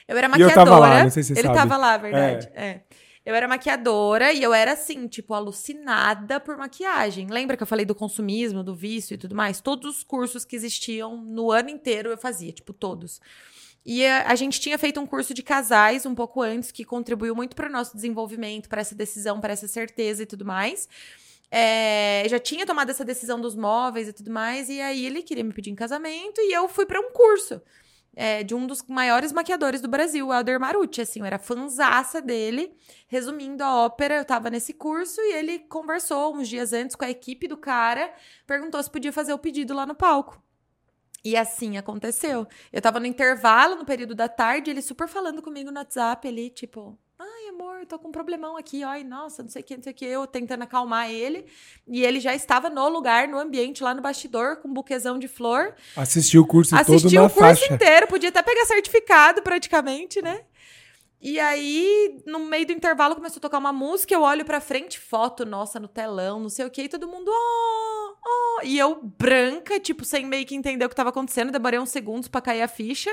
Eu era E eu maquiadora. tava lá, não sei se você Ele sabe. tava lá, verdade. É. Eu era maquiadora e eu era assim, tipo, alucinada por maquiagem. Lembra que eu falei do consumismo, do vício e tudo mais? Todos os cursos que existiam no ano inteiro eu fazia, tipo, todos. E a, a gente tinha feito um curso de casais um pouco antes, que contribuiu muito para o nosso desenvolvimento, para essa decisão, para essa certeza e tudo mais. É, já tinha tomado essa decisão dos móveis e tudo mais, e aí ele queria me pedir em casamento, e eu fui para um curso é, de um dos maiores maquiadores do Brasil, o Helder Marucci, assim, eu era fanzaça dele. Resumindo a ópera, eu tava nesse curso e ele conversou uns dias antes com a equipe do cara, perguntou se podia fazer o pedido lá no palco. E assim aconteceu. Eu tava no intervalo, no período da tarde, ele super falando comigo no WhatsApp ali, tipo, ai, amor, tô com um problemão aqui, ai, nossa, não sei o que, não sei o que, eu tentando acalmar ele. E ele já estava no lugar, no ambiente, lá no bastidor, com um buquezão de flor. Assistiu o curso todo Assisti na o curso faixa. inteiro, podia até pegar certificado praticamente, né? E aí, no meio do intervalo, começou a tocar uma música, eu olho pra frente, foto nossa no telão, não sei o que, e todo mundo, oh, oh. E eu, branca, tipo, sem meio que entender o que tava acontecendo, demorei uns segundos pra cair a ficha.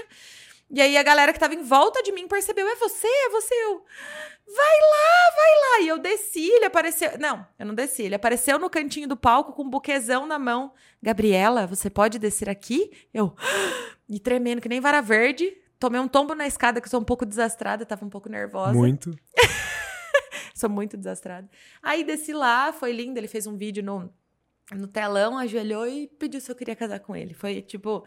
E aí a galera que tava em volta de mim percebeu, é você, é você, eu, vai lá, vai lá. E eu desci, ele apareceu, não, eu não desci, ele apareceu no cantinho do palco com um buquezão na mão. Gabriela, você pode descer aqui? Eu, e tremendo, que nem vara verde. Tomei um tombo na escada, que eu sou um pouco desastrada, tava um pouco nervosa. Muito. Sou muito desastrada. Aí desci lá, foi lindo. Ele fez um vídeo no, no telão, ajoelhou e pediu se eu queria casar com ele. Foi, tipo,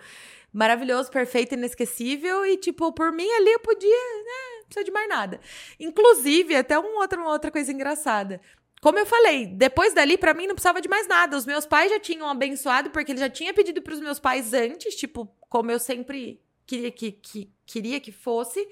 maravilhoso, perfeito, inesquecível. E, tipo, por mim ali eu podia, né? Não precisa de mais nada. Inclusive, até um outro, uma outra coisa engraçada. Como eu falei, depois dali, pra mim, não precisava de mais nada. Os meus pais já tinham abençoado, porque ele já tinha pedido pros meus pais antes, tipo, como eu sempre queria que, que, queria que fosse.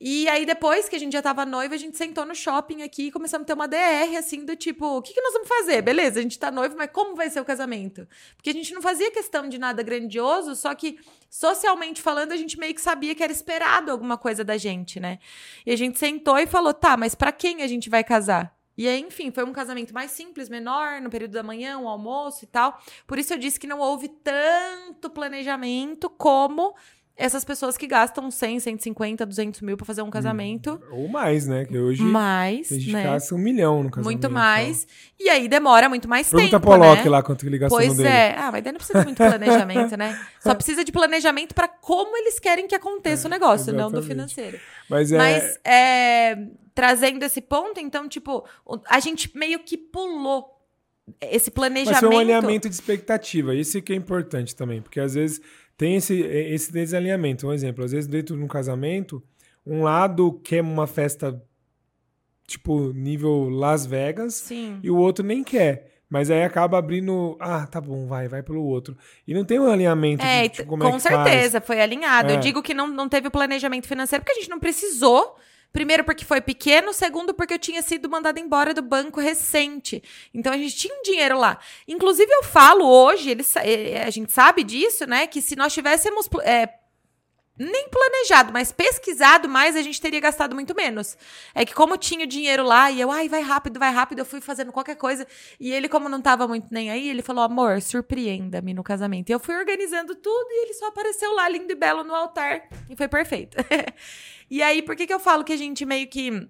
E aí, depois que a gente já tava noiva, a gente sentou no shopping aqui e começamos a ter uma DR, assim, do tipo, o que, que nós vamos fazer? Beleza, a gente tá noivo, mas como vai ser o casamento? Porque a gente não fazia questão de nada grandioso, só que, socialmente falando, a gente meio que sabia que era esperado alguma coisa da gente, né? E a gente sentou e falou, tá, mas pra quem a gente vai casar? E aí, enfim, foi um casamento mais simples, menor, no período da manhã, um almoço e tal. Por isso eu disse que não houve tanto planejamento como essas pessoas que gastam 100, 150, 200 mil pra fazer um casamento. Hum, ou mais, né? Que hoje mais, a gente né? gasta um milhão no casamento. Muito mais. E aí demora muito mais Pergunta tempo, pro Alok né? lá quanto que ele gastou Pois é. Ah, mas daí não precisa de muito planejamento, né? Só precisa de planejamento pra como eles querem que aconteça o negócio, não do exatamente. financeiro. Mas é... Mas é, trazendo esse ponto, então, tipo, a gente meio que pulou esse Mas planejamento. foi um alinhamento de expectativa. Isso que é importante também, porque às vezes tem esse, esse desalinhamento. Um exemplo, às vezes dentro de um casamento, um lado quer uma festa tipo nível Las Vegas Sim. e o outro nem quer. Mas aí acaba abrindo, ah, tá bom, vai, vai pelo outro. E não tem um alinhamento É, de tipo, como com é que faz. certeza, foi alinhado. É. Eu digo que não, não teve o planejamento financeiro porque a gente não precisou. Primeiro, porque foi pequeno. Segundo, porque eu tinha sido mandada embora do banco recente. Então, a gente tinha um dinheiro lá. Inclusive, eu falo hoje, eles, sa- eh, a gente sabe disso, né? Que se nós tivéssemos eh, nem planejado, mas pesquisado mais, a gente teria gastado muito menos. É que como tinha o dinheiro lá, e eu, ai, vai rápido, vai rápido, eu fui fazendo qualquer coisa. E ele, como não tava muito nem aí, ele falou, amor, surpreenda-me no casamento. E eu fui organizando tudo e ele só apareceu lá, lindo e belo, no altar. E foi perfeito. e aí, por que que eu falo que a gente meio que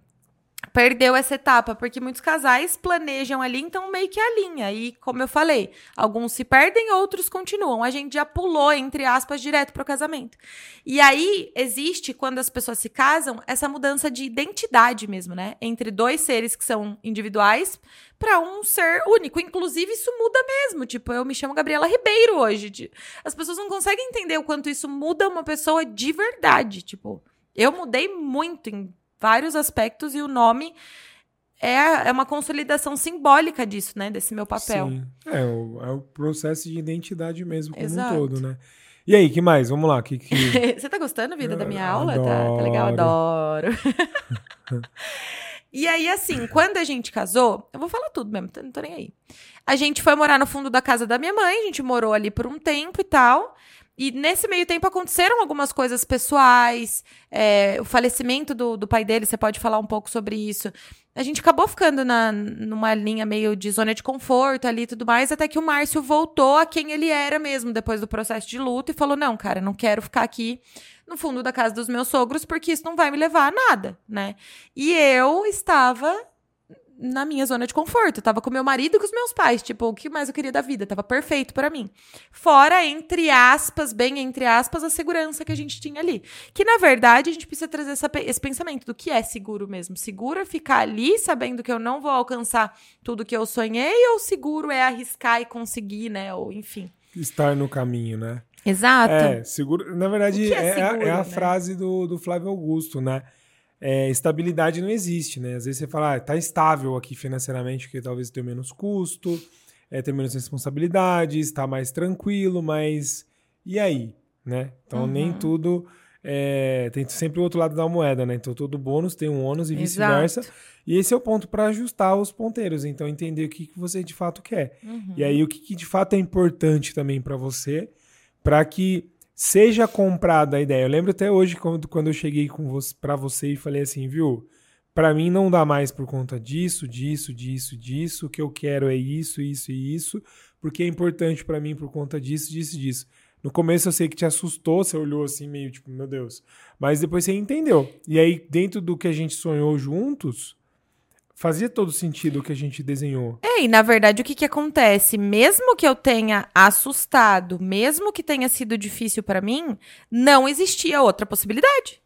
perdeu essa etapa? Porque muitos casais planejam ali, então meio que alinha. E, como eu falei, alguns se perdem, outros continuam. A gente já pulou, entre aspas, direto pro casamento. E aí, existe, quando as pessoas se casam, essa mudança de identidade mesmo, né? Entre dois seres que são individuais para um ser único. Inclusive, isso muda mesmo. Tipo, eu me chamo Gabriela Ribeiro hoje. As pessoas não conseguem entender o quanto isso muda uma pessoa de verdade. Tipo, eu mudei muito em vários aspectos e o nome é, é uma consolidação simbólica disso, né? Desse meu papel. Sim. É o, é o processo de identidade mesmo, como Exato. um todo, né? E aí, que mais? Vamos lá. Que, que... Você tá gostando, vida, da minha aula? Tá, tá legal, adoro. e aí, assim, quando a gente casou, eu vou falar tudo mesmo, não tô nem aí. A gente foi morar no fundo da casa da minha mãe, a gente morou ali por um tempo e tal. E nesse meio tempo aconteceram algumas coisas pessoais, é, o falecimento do, do pai dele, você pode falar um pouco sobre isso. A gente acabou ficando na, numa linha meio de zona de conforto ali e tudo mais, até que o Márcio voltou a quem ele era mesmo, depois do processo de luto, e falou: não, cara, não quero ficar aqui no fundo da casa dos meus sogros, porque isso não vai me levar a nada, né? E eu estava na minha zona de conforto. Eu tava com meu marido e com os meus pais. Tipo, o que mais eu queria da vida? Tava perfeito pra mim. Fora, entre aspas, bem entre aspas, a segurança que a gente tinha ali. Que, na verdade, a gente precisa trazer essa esse pensamento do que é seguro mesmo. Seguro é ficar ali sabendo que eu não vou alcançar tudo que eu sonhei, ou seguro é arriscar e conseguir, né? Ou enfim. Estar no caminho, né? Exato. É, seguro. Na verdade, O que é é, a- seguro, é a né? frase do, do Flávio Augusto, né? É, estabilidade não existe, né? Às vezes você fala, ah, tá estável aqui financeiramente, porque talvez tenha menos custo, é, tem menos responsabilidades, tá mais tranquilo, mas e aí, né? Então nem Uhum. tudo é, tem sempre o outro lado da moeda, né? Então todo bônus tem um ônus e vice-versa. E esse é o ponto para ajustar os ponteiros, então entender o que, que você de fato quer. Uhum. E aí, o que, que de fato é importante também para você, para que seja comprada a ideia. Eu lembro até hoje quando, quando eu cheguei com você, para você e falei assim, viu? Para mim não dá mais por conta disso, disso, disso, disso. O que eu quero é isso, isso e isso, porque é importante para mim por conta disso, disso, disso. No começo eu sei que te assustou, você olhou assim meio tipo, meu Deus. Mas depois você entendeu. E aí, dentro do que a gente sonhou juntos, fazia todo sentido o que a gente desenhou. É, e na verdade o que que acontece? Mesmo que eu tenha assustado, mesmo que tenha sido difícil pra mim, não existia outra possibilidade.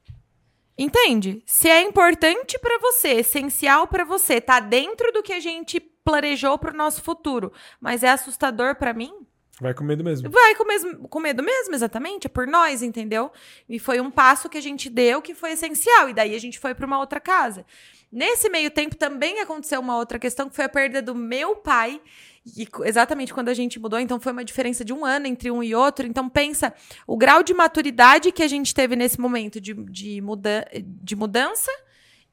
Entende? Se é importante pra você, essencial pra você, tá dentro do que a gente planejou pro nosso futuro, mas é assustador pra mim, Vai com medo mesmo. Vai com, mesmo, com medo mesmo, exatamente. É por nós, entendeu? E foi um passo que a gente deu que foi essencial. E daí a gente foi para uma outra casa. Nesse meio tempo também aconteceu uma outra questão, que foi a perda do meu pai. E exatamente quando a gente mudou, então foi uma diferença de um ano entre um e outro. Então pensa o grau de maturidade que a gente teve nesse momento de, de, muda de mudança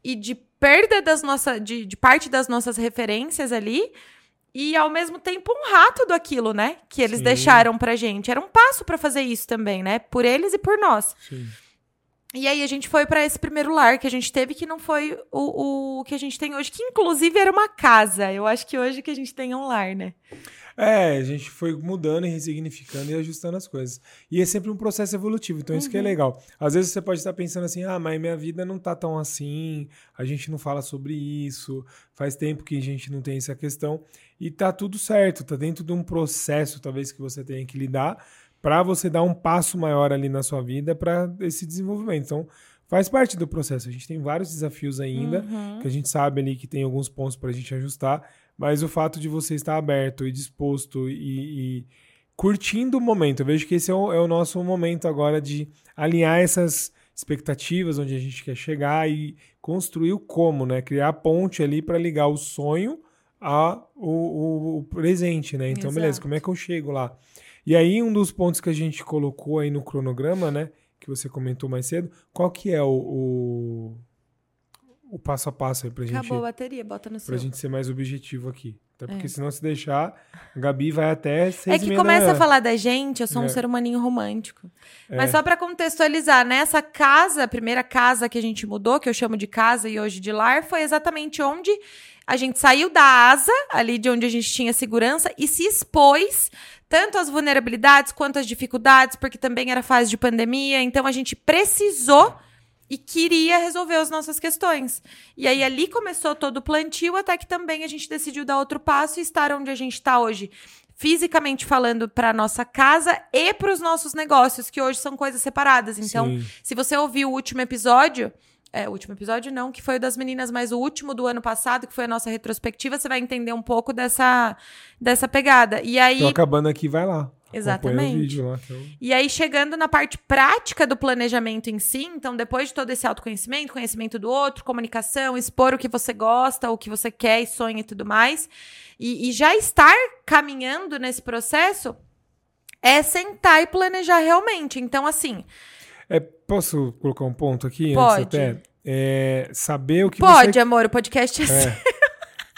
e de perda das nossas, de, de parte das nossas referências ali. E ao mesmo tempo um rato do aquilo, né? Que eles Sim. deixaram pra gente. Era um passo pra fazer isso também, né? Por eles e por nós. Sim. E aí a gente foi para esse primeiro lar que a gente teve, que não foi o, o que a gente tem hoje, que inclusive era uma casa. Eu acho que hoje que a gente tem é um lar, né? É, a gente foi mudando e ressignificando e ajustando as coisas. E é sempre um processo evolutivo, então isso que é legal. Às vezes você pode estar pensando assim, ah, mas minha vida não tá tão assim, a gente não fala sobre isso, faz tempo que a gente não tem essa questão. E tá tudo certo, tá dentro de um processo, talvez, que você tenha que lidar para você dar um passo maior ali na sua vida para esse desenvolvimento. Então, faz parte do processo. A gente tem vários desafios ainda, Uhum. que a gente sabe ali que tem alguns pontos para a gente ajustar, mas o fato de você estar aberto e disposto e, e curtindo o momento, eu vejo que esse é o, é o nosso momento agora de alinhar essas expectativas, onde a gente quer chegar e construir o como, né? Criar a ponte ali para ligar o sonho ao o, o presente, né? Então, beleza, Exato. como é que eu chego lá? E aí, um dos pontos que a gente colocou aí no cronograma, né? Que você comentou mais cedo, qual que é o, o, o passo a passo aí pra gente, Acabou a bateria, bota no seu. pra gente ser mais objetivo aqui? Até porque É. senão se deixar, a Gabi vai até seis É que começa a falar da gente, eu sou um É. ser humaninho romântico. É. Mas só pra contextualizar, nessa casa, a primeira casa que a gente mudou, que eu chamo de casa e hoje de lar, foi exatamente onde a gente saiu da asa, ali de onde a gente tinha segurança, e se expôs tanto às vulnerabilidades quanto às dificuldades, porque também era fase de pandemia, então a gente precisou e queria resolver as nossas questões. E aí ali começou todo o plantio, até que também a gente decidiu dar outro passo e estar onde a gente está hoje. Fisicamente falando, para nossa casa e para os nossos negócios, que hoje são coisas separadas. Então, Sim. se você ouviu o último episódio, é, o último episódio não, que foi o das meninas, mas o último do ano passado, que foi a nossa retrospectiva, você vai entender um pouco dessa, dessa pegada. E aí. Tô acabando aqui, vai lá. Exatamente. Vídeo lá, eu- E aí, chegando na parte prática do planejamento em si, então, depois de todo esse autoconhecimento, conhecimento do outro, comunicação, expor o que você gosta, o que você quer e sonha e tudo mais, e, e já estar caminhando nesse processo, é sentar e planejar realmente. Então, assim, É, posso colocar um ponto aqui Pode. antes até? É, saber o que pode, você... amor, o podcast é. É.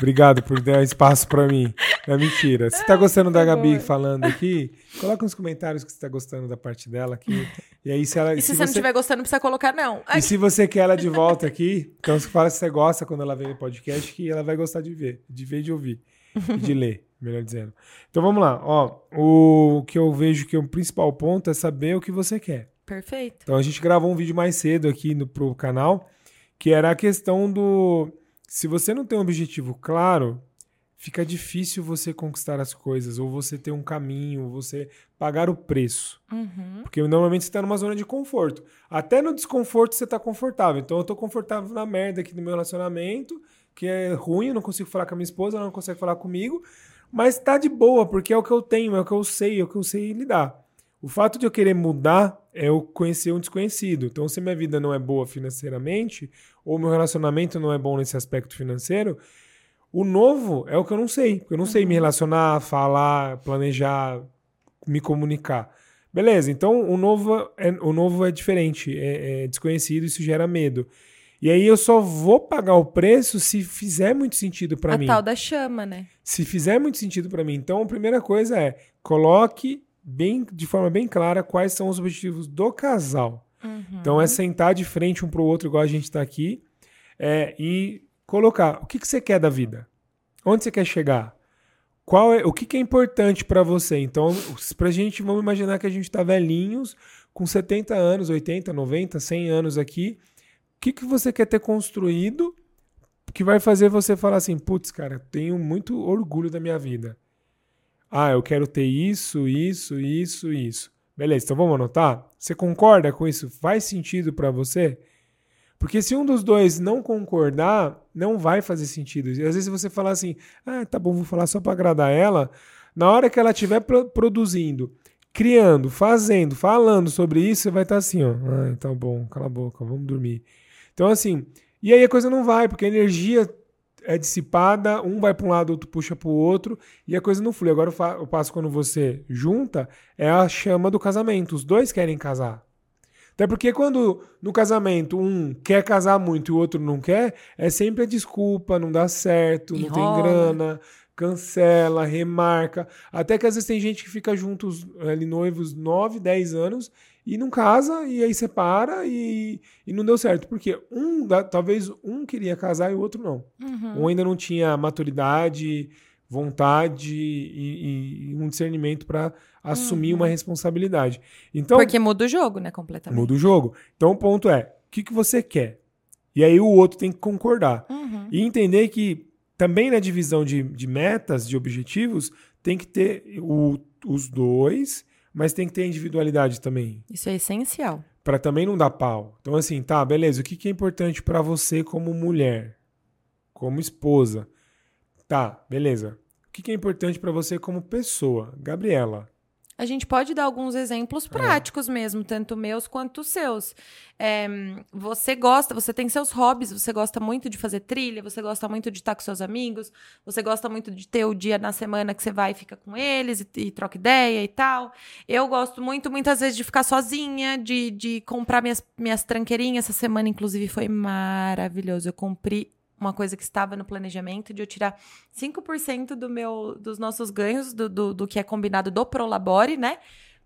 Obrigado por dar espaço pra mim. É mentira. Se tá gostando da Gabi amor. falando aqui, coloca nos comentários que você tá gostando da parte dela aqui. E aí, se ela. E se, você não estiver gostando, não precisa colocar, não. E se você quer ela de volta aqui, então você fala se você gosta quando ela vem no podcast, que ela vai gostar de ver, de ver e de ouvir. E de ler, melhor dizendo. Então vamos lá. Ó, o que eu vejo que é o principal ponto é saber o que você quer. Perfeito. Então a gente gravou um vídeo mais cedo aqui no, pro canal, que era a questão do. Se você não tem um objetivo claro, fica difícil você conquistar as coisas, ou você ter um caminho, ou você pagar o preço. Uhum. Porque normalmente você está numa zona de conforto. Até no desconforto você está confortável. Então eu tô confortável na merda aqui no meu relacionamento, que é ruim, eu não consigo falar com a minha esposa, ela não consegue falar comigo, mas tá de boa, porque é o que eu tenho, é o que eu sei, é o que eu sei lidar. O fato de eu querer mudar é eu conhecer um desconhecido. Então, se minha vida não é boa financeiramente, ou meu relacionamento não é bom nesse aspecto financeiro, o novo é o que eu não sei. Porque eu não sei me relacionar, falar, planejar, me comunicar. Beleza, então o novo é, o novo é diferente, é, é desconhecido, isso gera medo. E aí eu só vou pagar o preço se fizer muito sentido para A mim. tal da chama, né? Se fizer muito sentido para mim. Então a primeira coisa é coloque bem de forma bem clara quais são os objetivos do casal. Uhum. Então é sentar de frente um pro outro, igual a gente está aqui, é, e colocar o que, que você quer da vida, onde você quer chegar, qual é o que, que é importante para você. Então, pra gente, vamos imaginar que a gente tá velhinhos, com 70 anos, 80, 90, 100 anos aqui, o que, que você quer ter construído que vai fazer você falar assim, putz, cara, tenho muito orgulho da minha vida. Ah, eu quero ter isso, isso, isso, isso. Beleza, então vamos anotar? Você concorda com isso? Faz sentido para você? Porque se um dos dois não concordar, não vai fazer sentido. E às vezes você falar assim, ah, tá bom, vou falar só para agradar ela. Na hora que ela estiver pro produzindo, criando, fazendo, falando sobre isso, você vai estar assim, ó. Ah, tá bom, cala a boca, vamos dormir. Então, assim, e aí a coisa não vai, porque a energia é dissipada, um vai para um lado, outro puxa para o outro, e a coisa não flui. Agora o passo quando você junta é a chama do casamento. Os dois querem casar. Até porque quando no casamento um quer casar muito e o outro não quer, é sempre a desculpa, não dá certo, não tem Enrola. grana, cancela, remarca. Até que às vezes tem gente que fica juntos ali noivos 9, 10 anos e não casa, e aí separa e, e não deu certo. Porque um, talvez um queria casar e o outro não. Uhum. Um ainda não tinha maturidade, vontade e, e um discernimento para assumir uhum. uma responsabilidade. Então, Porque muda o jogo, né, completamente. Muda o jogo. Então o ponto é, o que, que você quer? E aí o outro tem que concordar. Uhum. E entender que também na divisão de, de metas, de objetivos, tem que ter o, os dois mas tem que ter individualidade também. Isso é essencial. Para também não dar pau. Então, assim, tá, beleza. O que, que é importante para você como mulher? Como esposa? Tá, beleza. O que, que é importante para você como pessoa? Gabriela. A gente pode dar alguns exemplos é. práticos é. mesmo, tanto meus quanto os seus. É, você gosta, você tem seus hobbies, você gosta muito de fazer trilha, você gosta muito de estar com seus amigos, você gosta muito de ter o dia na semana que você vai e fica com eles e, e troca ideia e tal. Eu gosto muito, muitas vezes, de ficar sozinha, de, de comprar minhas, minhas tranqueirinhas. Essa semana, inclusive, foi maravilhoso. Eu comprei uma coisa que estava no planejamento de eu tirar 5% do meu, dos nossos ganhos, do, do, do que é combinado do Prolabore, né?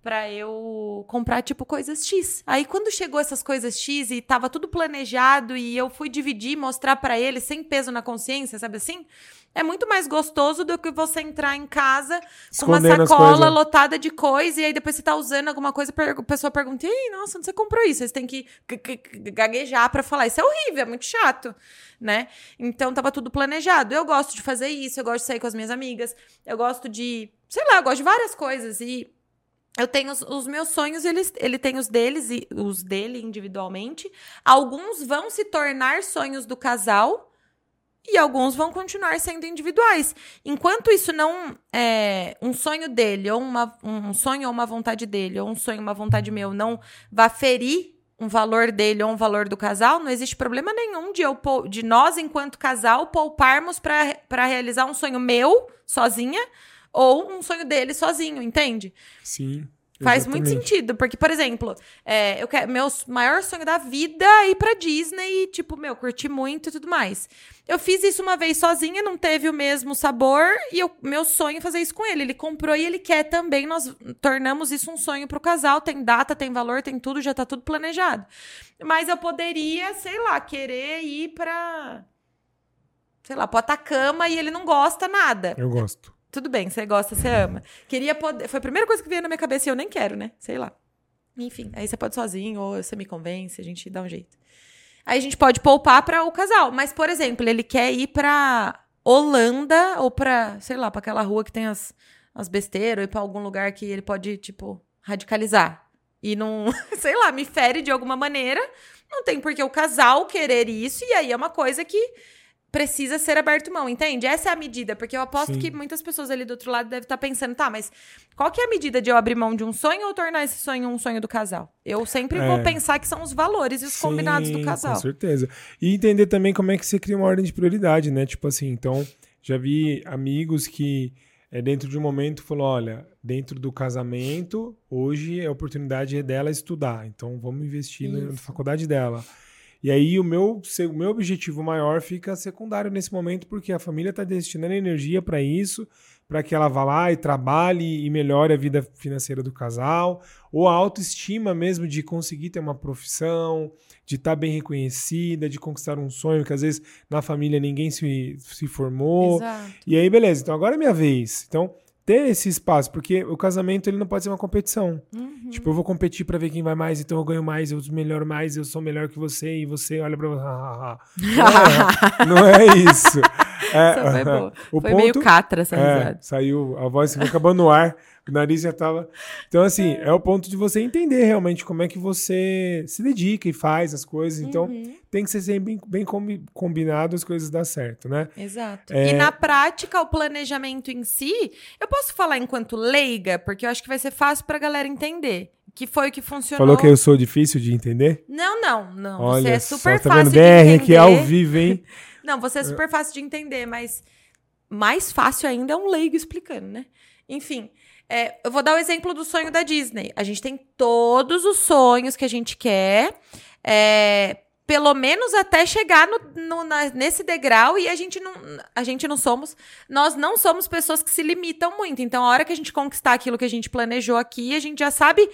Pra eu comprar, tipo, coisas X. Aí, quando chegou essas coisas X e tava tudo planejado e eu fui dividir, mostrar para ele sem peso na consciência, sabe assim? É muito mais gostoso do que você entrar em casa Escondendo com uma sacola lotada de coisa e aí depois você tá usando alguma coisa, a pessoa pergunta: "Ei, nossa, onde você comprou isso?" Aí você tem que gaguejar para falar. Isso é horrível, é muito chato, né? Então tava tudo planejado. Eu gosto de fazer isso, eu gosto de sair com as minhas amigas, eu gosto de, sei lá, eu gosto de várias coisas e eu tenho os, os, meus sonhos, ele, tem os deles e os dele individualmente. Alguns vão se tornar sonhos do casal e alguns vão continuar sendo individuais. Enquanto isso não é um sonho dele, ou uma, um sonho ou uma vontade dele, ou um sonho uma vontade meu, não vá ferir um valor dele ou um valor do casal, não existe problema nenhum de, eu, de nós, enquanto casal, pouparmos para realizar um sonho meu, sozinha, ou um sonho dele sozinho, entende? Sim. Faz muito sentido, porque, por exemplo, é, eu quero, meu maior sonho da vida é ir pra Disney e, tipo, meu, curti muito e tudo mais. Eu fiz isso uma vez sozinha, não teve o mesmo sabor, e eu, meu sonho é fazer isso com ele. Ele comprou e ele quer também, nós tornamos isso um sonho pro casal, tem data, tem valor, tem tudo, já tá tudo planejado. Mas eu poderia, sei lá, querer ir pra. Sei lá, pro Atacama e ele não gosta nada. Eu gosto. Tudo bem, você gosta, você ama. Queria poder. Foi a primeira coisa que veio na minha cabeça e eu nem quero, né? Sei lá. Enfim, aí você pode sozinho, ou você me convence, a gente dá um jeito. Aí a gente pode poupar para o casal. Mas, por exemplo, ele quer ir pra Holanda ou pra, sei lá, pra aquela rua que tem as, as besteiras, ou ir pra algum lugar que ele pode, tipo, radicalizar. E não, sei lá, me fere de alguma maneira. Não tem por que o casal querer isso, e aí é uma coisa que precisa ser aberto mão, entende? Essa é a medida, porque eu aposto Sim. que muitas pessoas ali do outro lado devem estar pensando, tá, mas qual que é a medida de eu abrir mão de um sonho ou tornar esse sonho um sonho do casal? Eu sempre é. vou pensar que são os valores e os Sim, combinados do casal. Com certeza. E entender também como é que você cria uma ordem de prioridade, né? Tipo assim, então, já vi amigos que é, dentro de um momento falou, olha, dentro do casamento, hoje é a oportunidade dela estudar, então vamos investir Isso. na faculdade dela. E aí o meu, o meu objetivo maior fica secundário nesse momento, porque a família está destinando energia para isso, para que ela vá lá e trabalhe e melhore a vida financeira do casal, ou a autoestima mesmo de conseguir ter uma profissão, de estar tá bem reconhecida, de conquistar um sonho que às vezes na família ninguém se, se formou. Exato. E aí, beleza, então agora é minha vez. Então, ter esse espaço, porque o casamento ele não pode ser uma competição. Uhum. Tipo, eu vou competir para ver quem vai mais, então eu ganho mais, eu melhoro mais, eu sou melhor que você e você olha para você. não, é, não é isso. É, foi. O foi ponto, meio catra essa é, Saiu, a voz ficou acabando no ar, o nariz já tava. Então, assim, é. é o ponto de você entender realmente como é que você se dedica e faz as coisas. Então, uhum. tem que ser sempre bem, bem combinado as coisas dar certo, né? Exato. É... E na prática, o planejamento em si, eu posso falar enquanto leiga, porque eu acho que vai ser fácil pra galera entender que foi o que funcionou. Falou que eu sou difícil de entender? Não, não, não. Olha você é super só, tá fácil vendo? BR aqui ao vivo, hein? Não, você é super fácil de entender, mas mais fácil ainda é um leigo explicando, né? Enfim, é, eu vou dar o exemplo do sonho da Disney. A gente tem todos os sonhos que a gente quer, é, pelo menos até chegar no, no, na, nesse degrau e a gente não a gente não somos nós não somos pessoas que se limitam muito então a hora que a gente conquistar aquilo que a gente planejou aqui a gente já sabe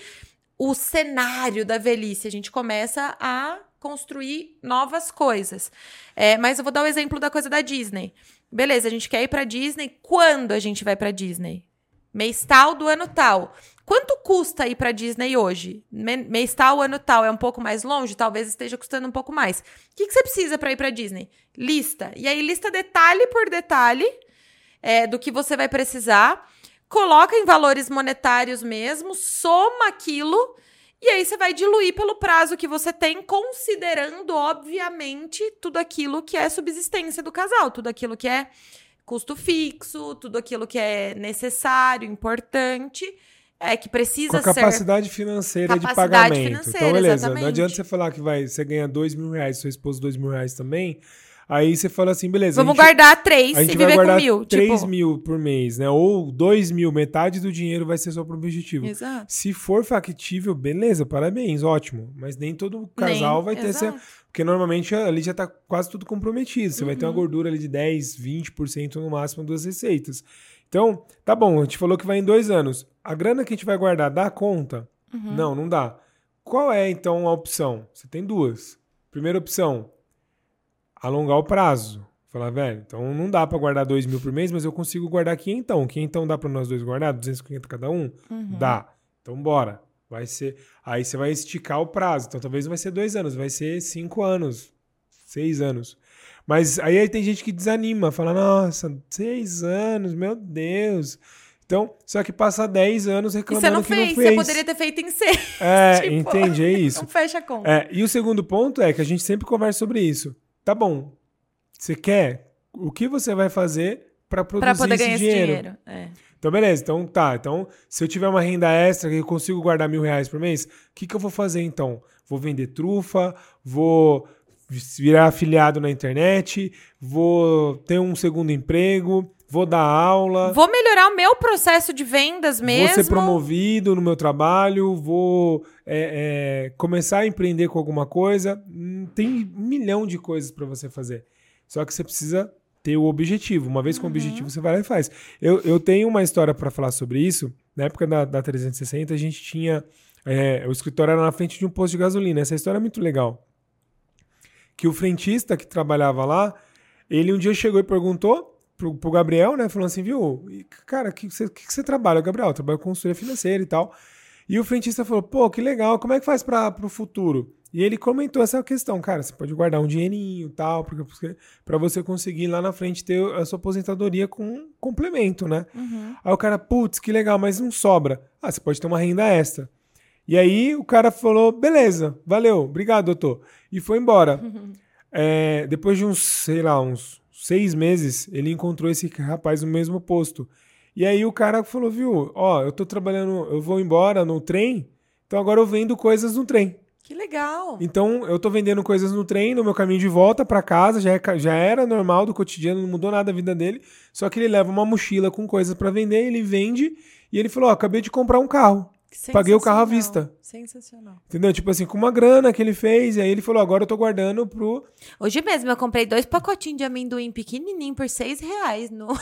o cenário da velhice, a gente começa a construir novas coisas. É, mas eu vou dar o exemplo da coisa da Disney. Beleza, a gente quer ir pra Disney. Quando a gente vai pra Disney? Mês tal do ano tal. Quanto custa ir pra Disney hoje? Mês tal, ano tal. É um pouco mais longe? Talvez esteja custando um pouco mais. O que, que você precisa para ir pra Disney? Lista. E aí, lista detalhe por detalhe é, do que você vai precisar. Coloca em valores monetários mesmo, soma aquilo e aí você vai diluir pelo prazo que você tem, considerando, obviamente, tudo aquilo que é subsistência do casal, tudo aquilo que é custo fixo, tudo aquilo que é necessário, importante, é que precisa Com a capacidade ser... financeira capacidade de pagamento. Financeira, então, beleza. Exatamente. Não adianta você falar que vai, você ganha dois mil reais, seu esposo dois mil reais também. Aí você fala assim, beleza. Vamos gente, guardar três a gente e vai guardar com mil. Três tipo... mil por mês, né? Ou dois mil, metade do dinheiro vai ser só para o objetivo. Exato. Se for factível, beleza, parabéns, ótimo. Mas nem todo casal nem, vai ter essa. Porque normalmente ali já está quase tudo comprometido. Você uhum. vai ter uma uhum. gordura ali de 10, 20% no máximo das receitas. Então, tá bom, a gente falou que vai em dois anos. A grana que a gente vai guardar dá conta? Uhum. Não, não dá. Qual é então a opção? Você tem duas. Primeira opção, alongar o prazo. Falar, velho, então não dá para guardar 2 mil por mês, mas eu consigo guardar aqui então. Que então dá para nós dois guardar? 250 cada um? Uhum. Dá. Então bora. Vai ser. Aí você vai esticar o prazo. Então talvez não vai ser dois anos, vai ser cinco anos, seis anos. Mas aí, aí tem gente que desanima, fala, nossa, seis anos, meu Deus. Então, só que passa 10 anos reclamando que não fez, não fez. Você poderia ter feito em 6. É, tipo, entende, é isso. Não fecha a conta. É, e o segundo ponto é que a gente sempre conversa sobre isso. Tá bom. Você quer? O que você vai fazer para produzir pra poder esse ganhar dinheiro? Esse dinheiro. É. Então, beleza. Então, tá. Então, se eu tiver uma renda extra que eu consigo guardar mil reais por mês, o que, que eu vou fazer então? Vou vender trufa, vou virar afiliado na internet, vou ter um segundo emprego, vou dar aula. Vou melhorar o meu processo de vendas mesmo. Vou ser promovido no meu trabalho, vou é, é, começar a empreender com alguma coisa. Hum, tem um milhão de coisas para você fazer. Só que você precisa ter o objetivo. Uma vez com uhum. o objetivo, você vai lá e faz. Eu, eu tenho uma história para falar sobre isso. Na época da, da 360, a gente tinha. É, o escritório era na frente de um posto de gasolina. Essa história é muito legal. Que o frentista que trabalhava lá, ele um dia chegou e perguntou pro, pro Gabriel, né? Falando assim, viu, cara, o que, você, que, que você trabalha? O Gabriel, eu trabalho com consultoria financeira e tal. E o frentista falou, pô, que legal, como é que faz para o futuro? E ele comentou essa questão, cara, você pode guardar um dinheirinho e tal, para você conseguir lá na frente ter a sua aposentadoria com um complemento, né? Uhum. Aí o cara, putz, que legal, mas não sobra. Ah, você pode ter uma renda extra. E aí o cara falou, beleza, valeu, obrigado, doutor. E foi embora. Uhum. É, depois de uns, sei lá, uns seis meses, ele encontrou esse rapaz no mesmo posto. E aí o cara falou, viu, ó, eu tô trabalhando, eu vou embora no trem, então agora eu vendo coisas no trem. Que legal. Então eu tô vendendo coisas no trem, no meu caminho de volta para casa, já, é, já era normal do cotidiano, não mudou nada a vida dele, só que ele leva uma mochila com coisas para vender, ele vende, e ele falou, ó, acabei de comprar um carro. Paguei o carro à vista. Sensacional. Entendeu? Tipo assim, com uma grana que ele fez, e aí ele falou: agora eu tô guardando pro. Hoje mesmo eu comprei dois pacotinhos de amendoim pequenininho por seis reais no.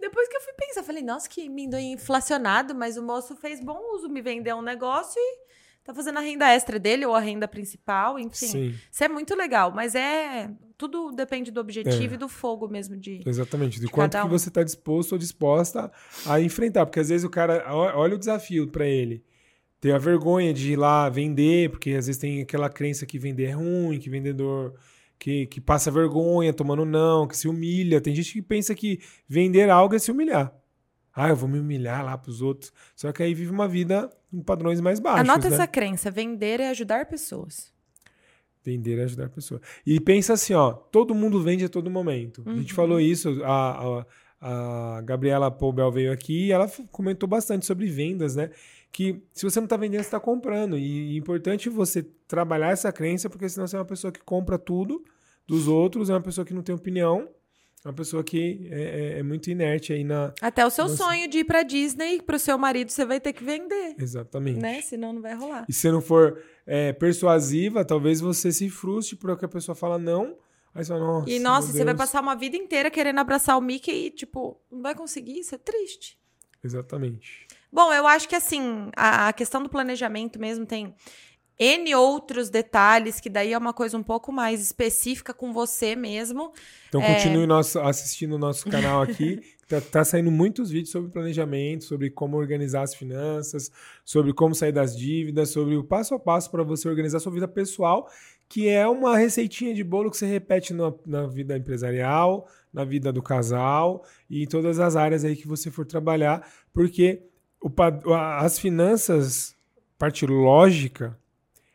Depois que eu fui pensar, falei, nossa, que amendoim inflacionado, mas o moço fez bom uso, me vendeu um negócio e tá fazendo a renda extra dele ou a renda principal, enfim. Sim. Isso é muito legal, mas é tudo depende do objetivo é. e do fogo mesmo de Exatamente, de, de quanto que um. você está disposto ou disposta a enfrentar, porque às vezes o cara olha o desafio para ele. Ter a vergonha de ir lá vender, porque às vezes tem aquela crença que vender é ruim, que vendedor que, que passa vergonha tomando não, que se humilha. Tem gente que pensa que vender algo é se humilhar. Ah, eu vou me humilhar lá para os outros. Só que aí vive uma vida em padrões mais baixos. Anota né? essa crença: vender é ajudar pessoas. Vender é ajudar pessoas. E pensa assim, ó, todo mundo vende a todo momento. Uhum. A gente uhum. falou isso, a, a, a Gabriela Poubel veio aqui e ela comentou bastante sobre vendas, né? Que se você não está vendendo, você está comprando. E é importante você trabalhar essa crença, porque senão você é uma pessoa que compra tudo dos outros, é uma pessoa que não tem opinião uma pessoa que é, é, é, muito inerte aí na. Até o seu nossa... sonho de ir pra Disney pro seu marido você vai ter que vender. Exatamente. Né? Senão não vai rolar. E se não for é, persuasiva, talvez você se frustre porque a pessoa fala não. Aí você fala, nossa. E nossa, você vai passar uma vida inteira querendo abraçar o Mickey e, tipo, não vai conseguir, isso é triste. Exatamente. Bom, eu acho que assim, a, a questão do planejamento mesmo tem N outros detalhes, que daí é uma coisa um pouco mais específica com você mesmo. Então continue nosso, assistindo o nosso canal aqui. tá, tá, saindo muitos vídeos sobre planejamento, sobre como organizar as finanças, sobre como sair das dívidas, sobre o passo a passo para você organizar sua vida pessoal, que é uma receitinha de bolo que você repete na, na vida empresarial, na vida do casal e em todas as áreas aí que você for trabalhar, porque o, as finanças, parte lógica,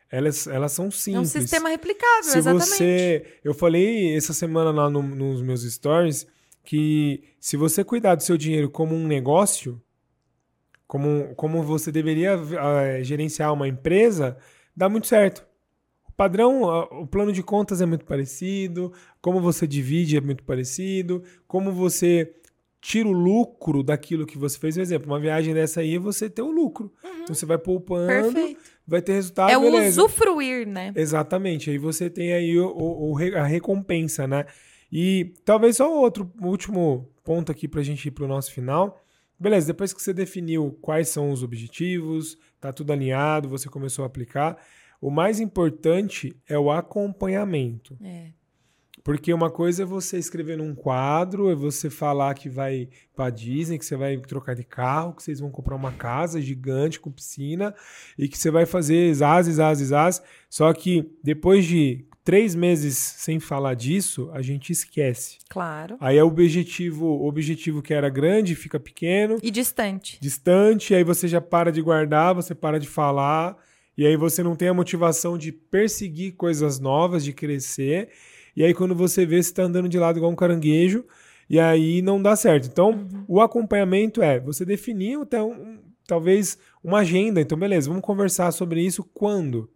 elas, elas são simples. É um sistema replicável, Se exatamente. Você, eu falei essa semana lá no, nos meus stories que se você cuidar do seu dinheiro como um negócio, como, como você deveria uh, gerenciar uma empresa, dá muito certo. O padrão, uh, o plano de contas é muito parecido, como você divide é muito parecido, como você tira o lucro daquilo que você fez. Por exemplo, uma viagem dessa aí, você tem o lucro. Uhum. Então você vai poupando, Perfeito. Vai ter resultado. É beleza. o usufruir, né? Exatamente. Aí você tem aí o, o, o, a recompensa, né? E talvez só outro último ponto aqui para a gente ir para o nosso final. Beleza, depois que você definiu quais são os objetivos, tá tudo alinhado, você começou a aplicar, o mais importante é o acompanhamento. É. Porque uma coisa é você escrever num quadro, é você falar que vai para Disney, que você vai trocar de carro, que vocês vão comprar uma casa gigante com piscina e que você vai fazer zaz, zaz, zaz. Só que depois de três meses sem falar disso, a gente esquece. Claro. Aí é o objetivo, o objetivo que era grande fica pequeno. E distante. Distante, aí você já para de guardar, você para de falar, e aí você não tem a motivação de perseguir coisas novas, de crescer. E aí, quando você vê, você está andando de lado igual um caranguejo, e aí não dá certo. Então, uhum. o acompanhamento é você definir até um, talvez uma agenda. Então, beleza, vamos conversar sobre isso quando?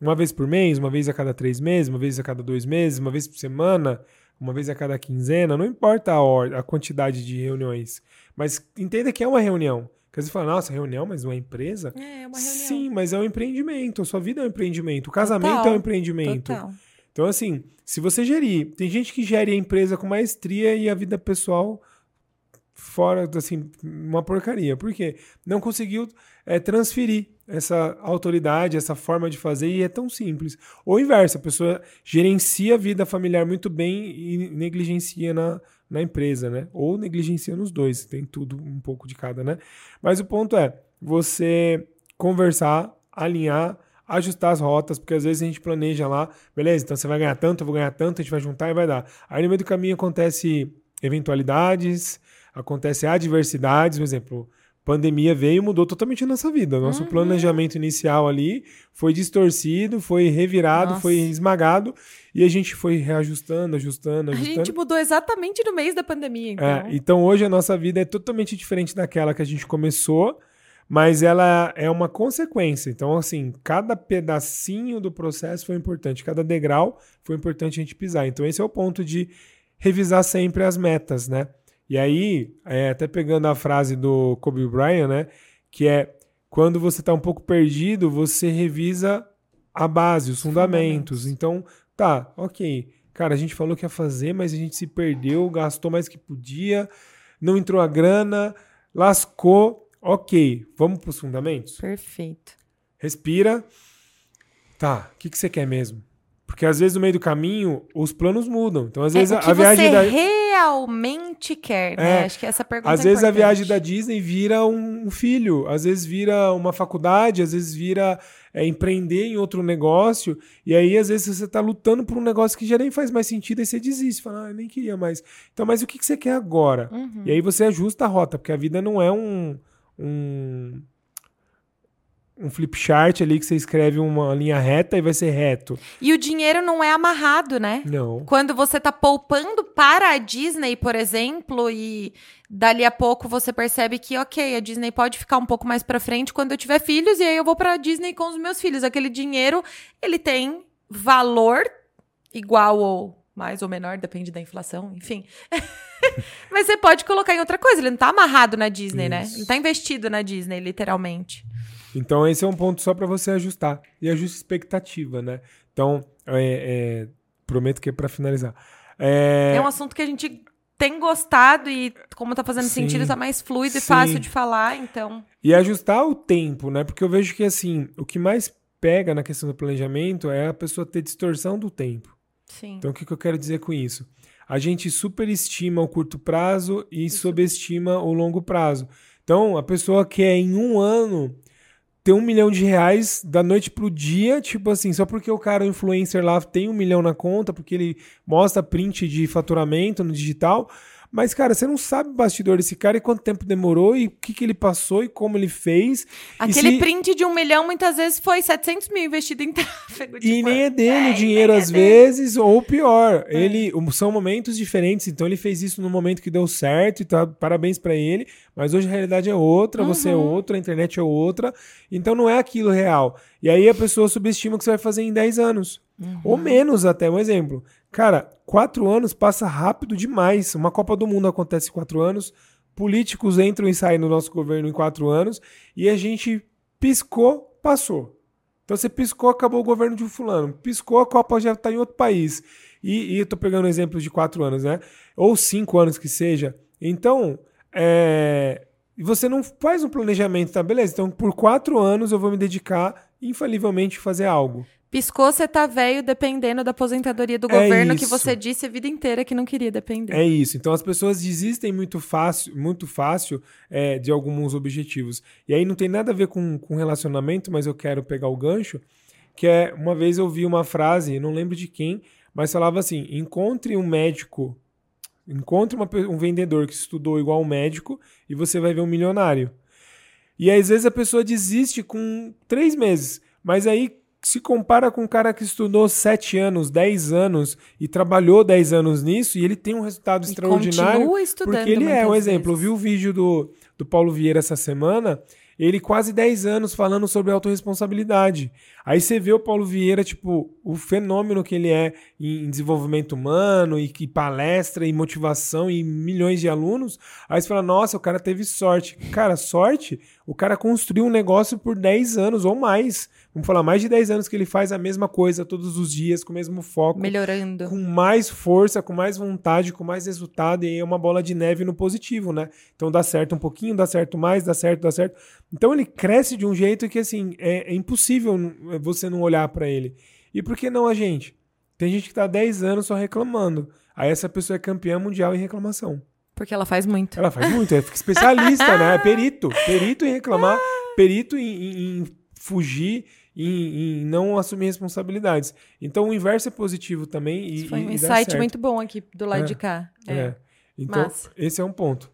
Uma vez por mês, uma vez a cada três meses, uma vez a cada dois meses, uma vez por semana, uma vez a cada quinzena, não importa a, hora, a quantidade de reuniões. Mas entenda que é uma reunião. Porque você fala, nossa, reunião, mas uma empresa? É, é uma reunião. Sim, mas é um empreendimento. A sua vida é um empreendimento. O casamento total, é um empreendimento. Total. Então, assim, se você gerir, tem gente que gere a empresa com maestria e a vida pessoal fora, assim, uma porcaria. Por quê? Não conseguiu é, transferir essa autoridade, essa forma de fazer, e é tão simples. Ou inverso, a pessoa gerencia a vida familiar muito bem e negligencia na, na empresa, né? Ou negligencia nos dois, tem tudo um pouco de cada, né? Mas o ponto é você conversar, alinhar ajustar as rotas, porque às vezes a gente planeja lá, beleza, então você vai ganhar tanto, eu vou ganhar tanto, a gente vai juntar e vai dar. Aí no meio do caminho acontece eventualidades, acontece adversidades, por exemplo, pandemia veio e mudou totalmente a nossa vida. Nosso uhum. planejamento inicial ali foi distorcido, foi revirado, nossa. foi esmagado e a gente foi reajustando, ajustando, ajustando. A gente mudou exatamente no mês da pandemia, então. É, então hoje a nossa vida é totalmente diferente daquela que a gente começou mas ela é uma consequência. Então, assim, cada pedacinho do processo foi importante, cada degrau foi importante a gente pisar. Então, esse é o ponto de revisar sempre as metas, né? E aí, é, até pegando a frase do Kobe Bryant, né? Que é quando você está um pouco perdido, você revisa a base, os fundamentos. fundamentos. Então, tá, ok. Cara, a gente falou que ia fazer, mas a gente se perdeu, gastou mais que podia, não entrou a grana, lascou Ok, vamos para os fundamentos? Perfeito. Respira. Tá, o que, que você quer mesmo? Porque às vezes no meio do caminho os planos mudam. Então às é, vezes a, a viagem você da realmente quer, né? É, Acho que essa pergunta Às é vezes importante. a viagem da Disney vira um filho, às vezes vira uma faculdade, às vezes vira é, empreender em outro negócio. E aí às vezes você está lutando por um negócio que já nem faz mais sentido e você desiste, fala, ah, eu nem queria mais. Então, mas o que, que você quer agora? Uhum. E aí você ajusta a rota, porque a vida não é um um, um flip chart ali que você escreve uma linha reta e vai ser reto. E o dinheiro não é amarrado, né? Não. Quando você tá poupando para a Disney, por exemplo, e dali a pouco você percebe que, ok, a Disney pode ficar um pouco mais para frente quando eu tiver filhos, e aí eu vou para a Disney com os meus filhos. Aquele dinheiro, ele tem valor igual ou mais ou menor, depende da inflação, enfim. Mas você pode colocar em outra coisa, ele não tá amarrado na Disney, né? Isso. né? Ele tá investido na Disney, literalmente. Então, esse é um ponto só para você ajustar. E ajuste expectativa, né? Então, é, é, prometo que é para finalizar. É... é um assunto que a gente tem gostado e como tá fazendo Sim. sentido, tá mais fluido e Sim. fácil de falar, então. E ajustar o tempo, né? Porque eu vejo que, assim, o que mais pega na questão do planejamento é a pessoa ter distorção do tempo. Sim. Então, o que, que eu quero dizer com isso? A gente superestima o curto prazo e subestima o longo prazo. Então, a pessoa quer em um ano ter um milhão de reais da noite pro dia, tipo assim, só porque o cara, o influencer lá, tem um milhão na conta, porque ele mostra print de faturamento no digital. Mas, cara, você não sabe o bastidor desse cara e quanto tempo demorou e o que, que ele passou e como ele fez. E Aquele se- print de um milhão muitas vezes foi 700 mil investido em tráfego. E tipo, nem é dele é, o dinheiro, é às dele. vezes, ou pior, ele um- são momentos diferentes. Então ele fez isso no momento que deu certo e tá, parabéns pra ele. Mas hoje a realidade é outra, você é Uhum. outra, a internet é outra. Então não é aquilo real. E aí a pessoa subestima o que você vai fazer em 10 anos. Uhum. Ou menos até, um exemplo. Cara, quatro anos passa rápido demais. Uma Copa do Mundo acontece em quatro anos. Políticos entram e saem no nosso governo em quatro anos. E a gente piscou, passou. Então você piscou, acabou o governo de um fulano. Piscou, a Copa já está em outro país. E, e tô pegando exemplos de quatro anos, né? Ou cinco anos que seja. Então, é, você não faz um planejamento, tá? Beleza, então por quatro anos eu vou me dedicar infalivelmente a fazer algo. Piscou, você tá velho dependendo da aposentadoria do É governo que isso. você disse a vida inteira que não queria depender. É isso. Então as pessoas desistem muito fácil, muito fácil é, de alguns objetivos. E aí não tem nada a ver com, com relacionamento, mas eu quero pegar o gancho. Que é uma vez eu vi uma frase, não lembro de quem, mas falava assim: encontre um médico, encontre uma um vendedor que estudou igual um médico e você vai ver um milionário. E às vezes a pessoa desiste com três meses, mas aí se compara com um cara que estudou sete anos, dez anos e trabalhou dez anos nisso e ele tem um resultado E extraordinário. continua estudando. Porque ele é um exemplo. Eu vezes. vi o vídeo do, do Paulo Vieira essa semana, ele quase 10 anos falando sobre autorresponsabilidade. Aí você vê o Paulo Vieira, tipo, o fenômeno que ele é em desenvolvimento humano e que palestra e motivação e milhões de alunos. Aí você fala, nossa, o cara teve sorte. Cara, sorte, o cara construiu um negócio por 10 anos ou mais. Vamos falar, mais de 10 anos que ele faz a mesma coisa todos os dias, com o mesmo foco Melhorando. com mais força, com mais vontade, com mais resultado, e aí é uma bola de neve no positivo, né? Então dá certo um pouquinho, dá certo mais, dá certo, dá certo. Então ele cresce de um jeito que, assim, é, é impossível n- você não olhar pra ele. E por que não a gente? Tem gente que tá há 10 anos só reclamando. Aí essa pessoa é campeã mundial em reclamação. Porque ela faz muito. Ela faz muito, é especialista, né? É perito. Perito em reclamar, perito em, em- em fugir, em, em não assumir responsabilidades. Então o inverso é positivo também. E, Isso foi um e- insight muito bom aqui do lado É. de cá. É. É. Então, Massa. esse é um ponto.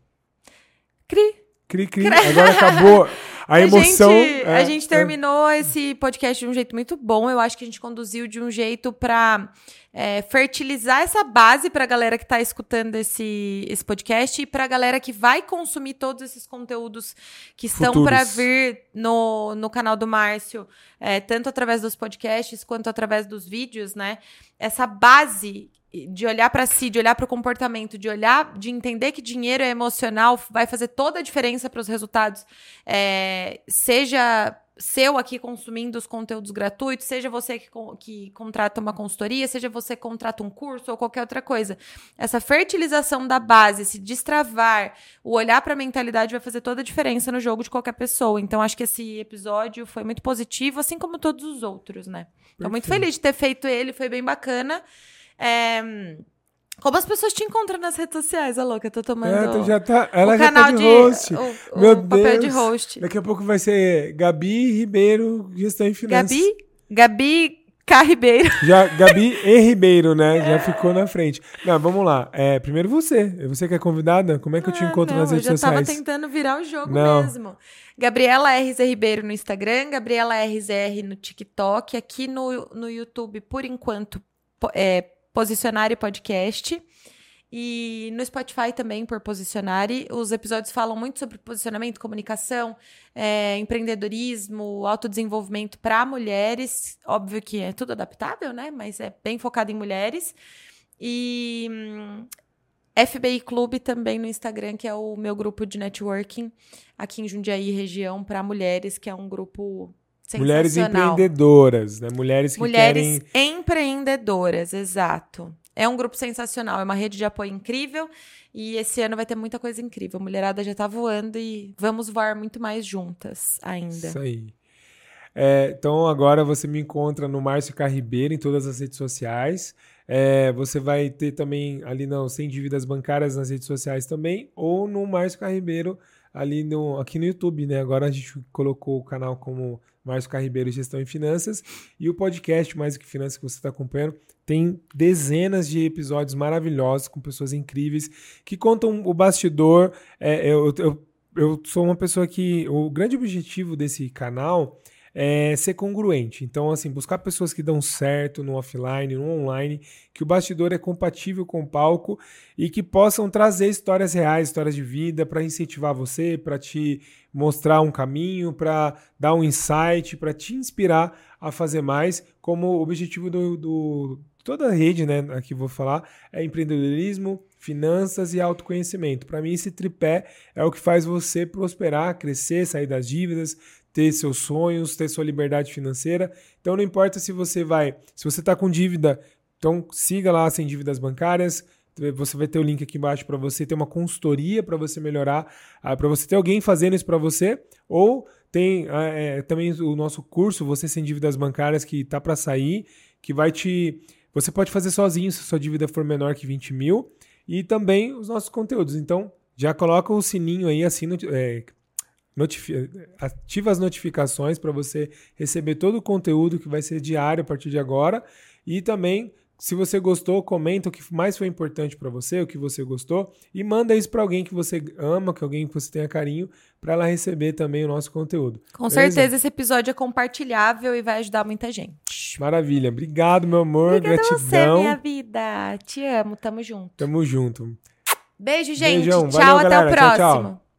Cri. Cri, cri. Agora acabou a emoção. gente, é, a gente é. terminou esse podcast de um jeito muito bom. Eu acho que a gente conduziu de um jeito pra é, fertilizar essa base pra galera que tá escutando esse, esse podcast e pra galera que vai consumir todos esses conteúdos que estão pra vir no, no canal do Márcio, é, tanto através dos podcasts quanto através dos vídeos, né? Essa base de olhar pra si, de olhar para o comportamento, de olhar, de entender que dinheiro é emocional, vai fazer toda a diferença para os resultados. É, seja seu aqui consumindo os conteúdos gratuitos, seja você que, que contrata uma consultoria, seja você que contrata um curso ou qualquer outra coisa. Essa fertilização da base, esse destravar, o olhar para a mentalidade vai fazer toda a diferença no jogo de qualquer pessoa. Então, acho que esse episódio foi muito positivo, assim como todos os outros, né? Tô muito feliz de ter feito ele, foi bem bacana. É, Como as pessoas te encontram nas redes sociais, a louca? Eu tô tomando É, tu já tá, ela o já canal tá de, de, host. o, o Meu papel de Deus. host. Daqui a pouco vai ser Gabi Ribeiro, gestão em finanças. Gabi, Gabi K. Ribeiro. Já, Gabi e Ribeiro, né? Já ficou na frente. Não, vamos lá. É, primeiro você. Você que é convidada, como é que eu te Ah, encontro não, nas redes eu já sociais? tava tentando virar o jogo Não. mesmo. Gabriela RZ Ribeiro no Instagram, Gabriela RZR no TikTok, aqui no, no YouTube, por enquanto, é, Posicionário Podcast. E no Spotify também, por Posicionare. Os episódios falam muito sobre posicionamento, comunicação, é, empreendedorismo, autodesenvolvimento para mulheres. Óbvio que é tudo adaptável, né? Mas é bem focado em mulheres. E hum, FBI Clube também no Instagram, que é o meu grupo de networking aqui em Jundiaí, região, para mulheres, que é um grupo Mulheres empreendedoras, né? Mulheres que Mulheres querem. empreendedoras, exato. É um grupo sensacional, é uma rede de apoio incrível e esse ano vai ter muita coisa incrível. A mulherada já tá voando e vamos voar muito mais juntas ainda. Isso aí. É, então agora você me encontra no Márcio Carribeiro em todas as redes sociais. É, você vai ter também ali no Sem Dívidas Bancárias nas redes sociais também, ou no Márcio Carribeiro ali no, aqui no YouTube, né? Agora a gente colocou o canal como Márcio Carribeiro Gestão e Finanças e o podcast Mais Do Que Finanças que você está acompanhando tem dezenas de episódios maravilhosos com pessoas incríveis que contam o bastidor. É, eu, eu, eu sou uma pessoa que o grande objetivo desse canal é, ser congruente. Então, assim, buscar pessoas que dão certo no offline, no online, que o bastidor é compatível com o palco e que possam trazer histórias reais, histórias de vida para incentivar você, para te mostrar um caminho, para dar um insight, para te inspirar a fazer mais, como o objetivo do, do toda a rede, né, aqui vou falar, é empreendedorismo, finanças e autoconhecimento. Para mim, esse tripé é o que faz você prosperar, crescer, sair das dívidas, ter seus sonhos, ter sua liberdade financeira. Então não importa se você vai, se você está com dívida, então siga lá sem dívidas bancárias. Você vai ter o link aqui embaixo para você ter uma consultoria para você melhorar, ah, para você ter alguém fazendo isso para você, ou tem é, também o nosso curso, Você Sem Dívidas Bancárias, que está para sair, que vai te. Você pode fazer sozinho se sua dívida for menor que 20 mil, e também os nossos conteúdos. Então, já coloca o sininho aí, assina, é, ativa as notificações para você receber todo o conteúdo que vai ser diário a partir de agora. E também, se você gostou, comenta o que mais foi importante para você, o que você gostou, e manda isso para alguém que você ama, que alguém que você tenha carinho, para ela receber também o nosso conteúdo. Com Beleza? certeza esse episódio é compartilhável e vai ajudar muita gente. Maravilha. Obrigado, meu amor. Obrigada Gratidão. você, minha vida. Te amo. Tamo junto. Tamo junto. Beijo, gente. Beijão. Tchau, Valeu, até galera. o próximo. Tchau, tchau.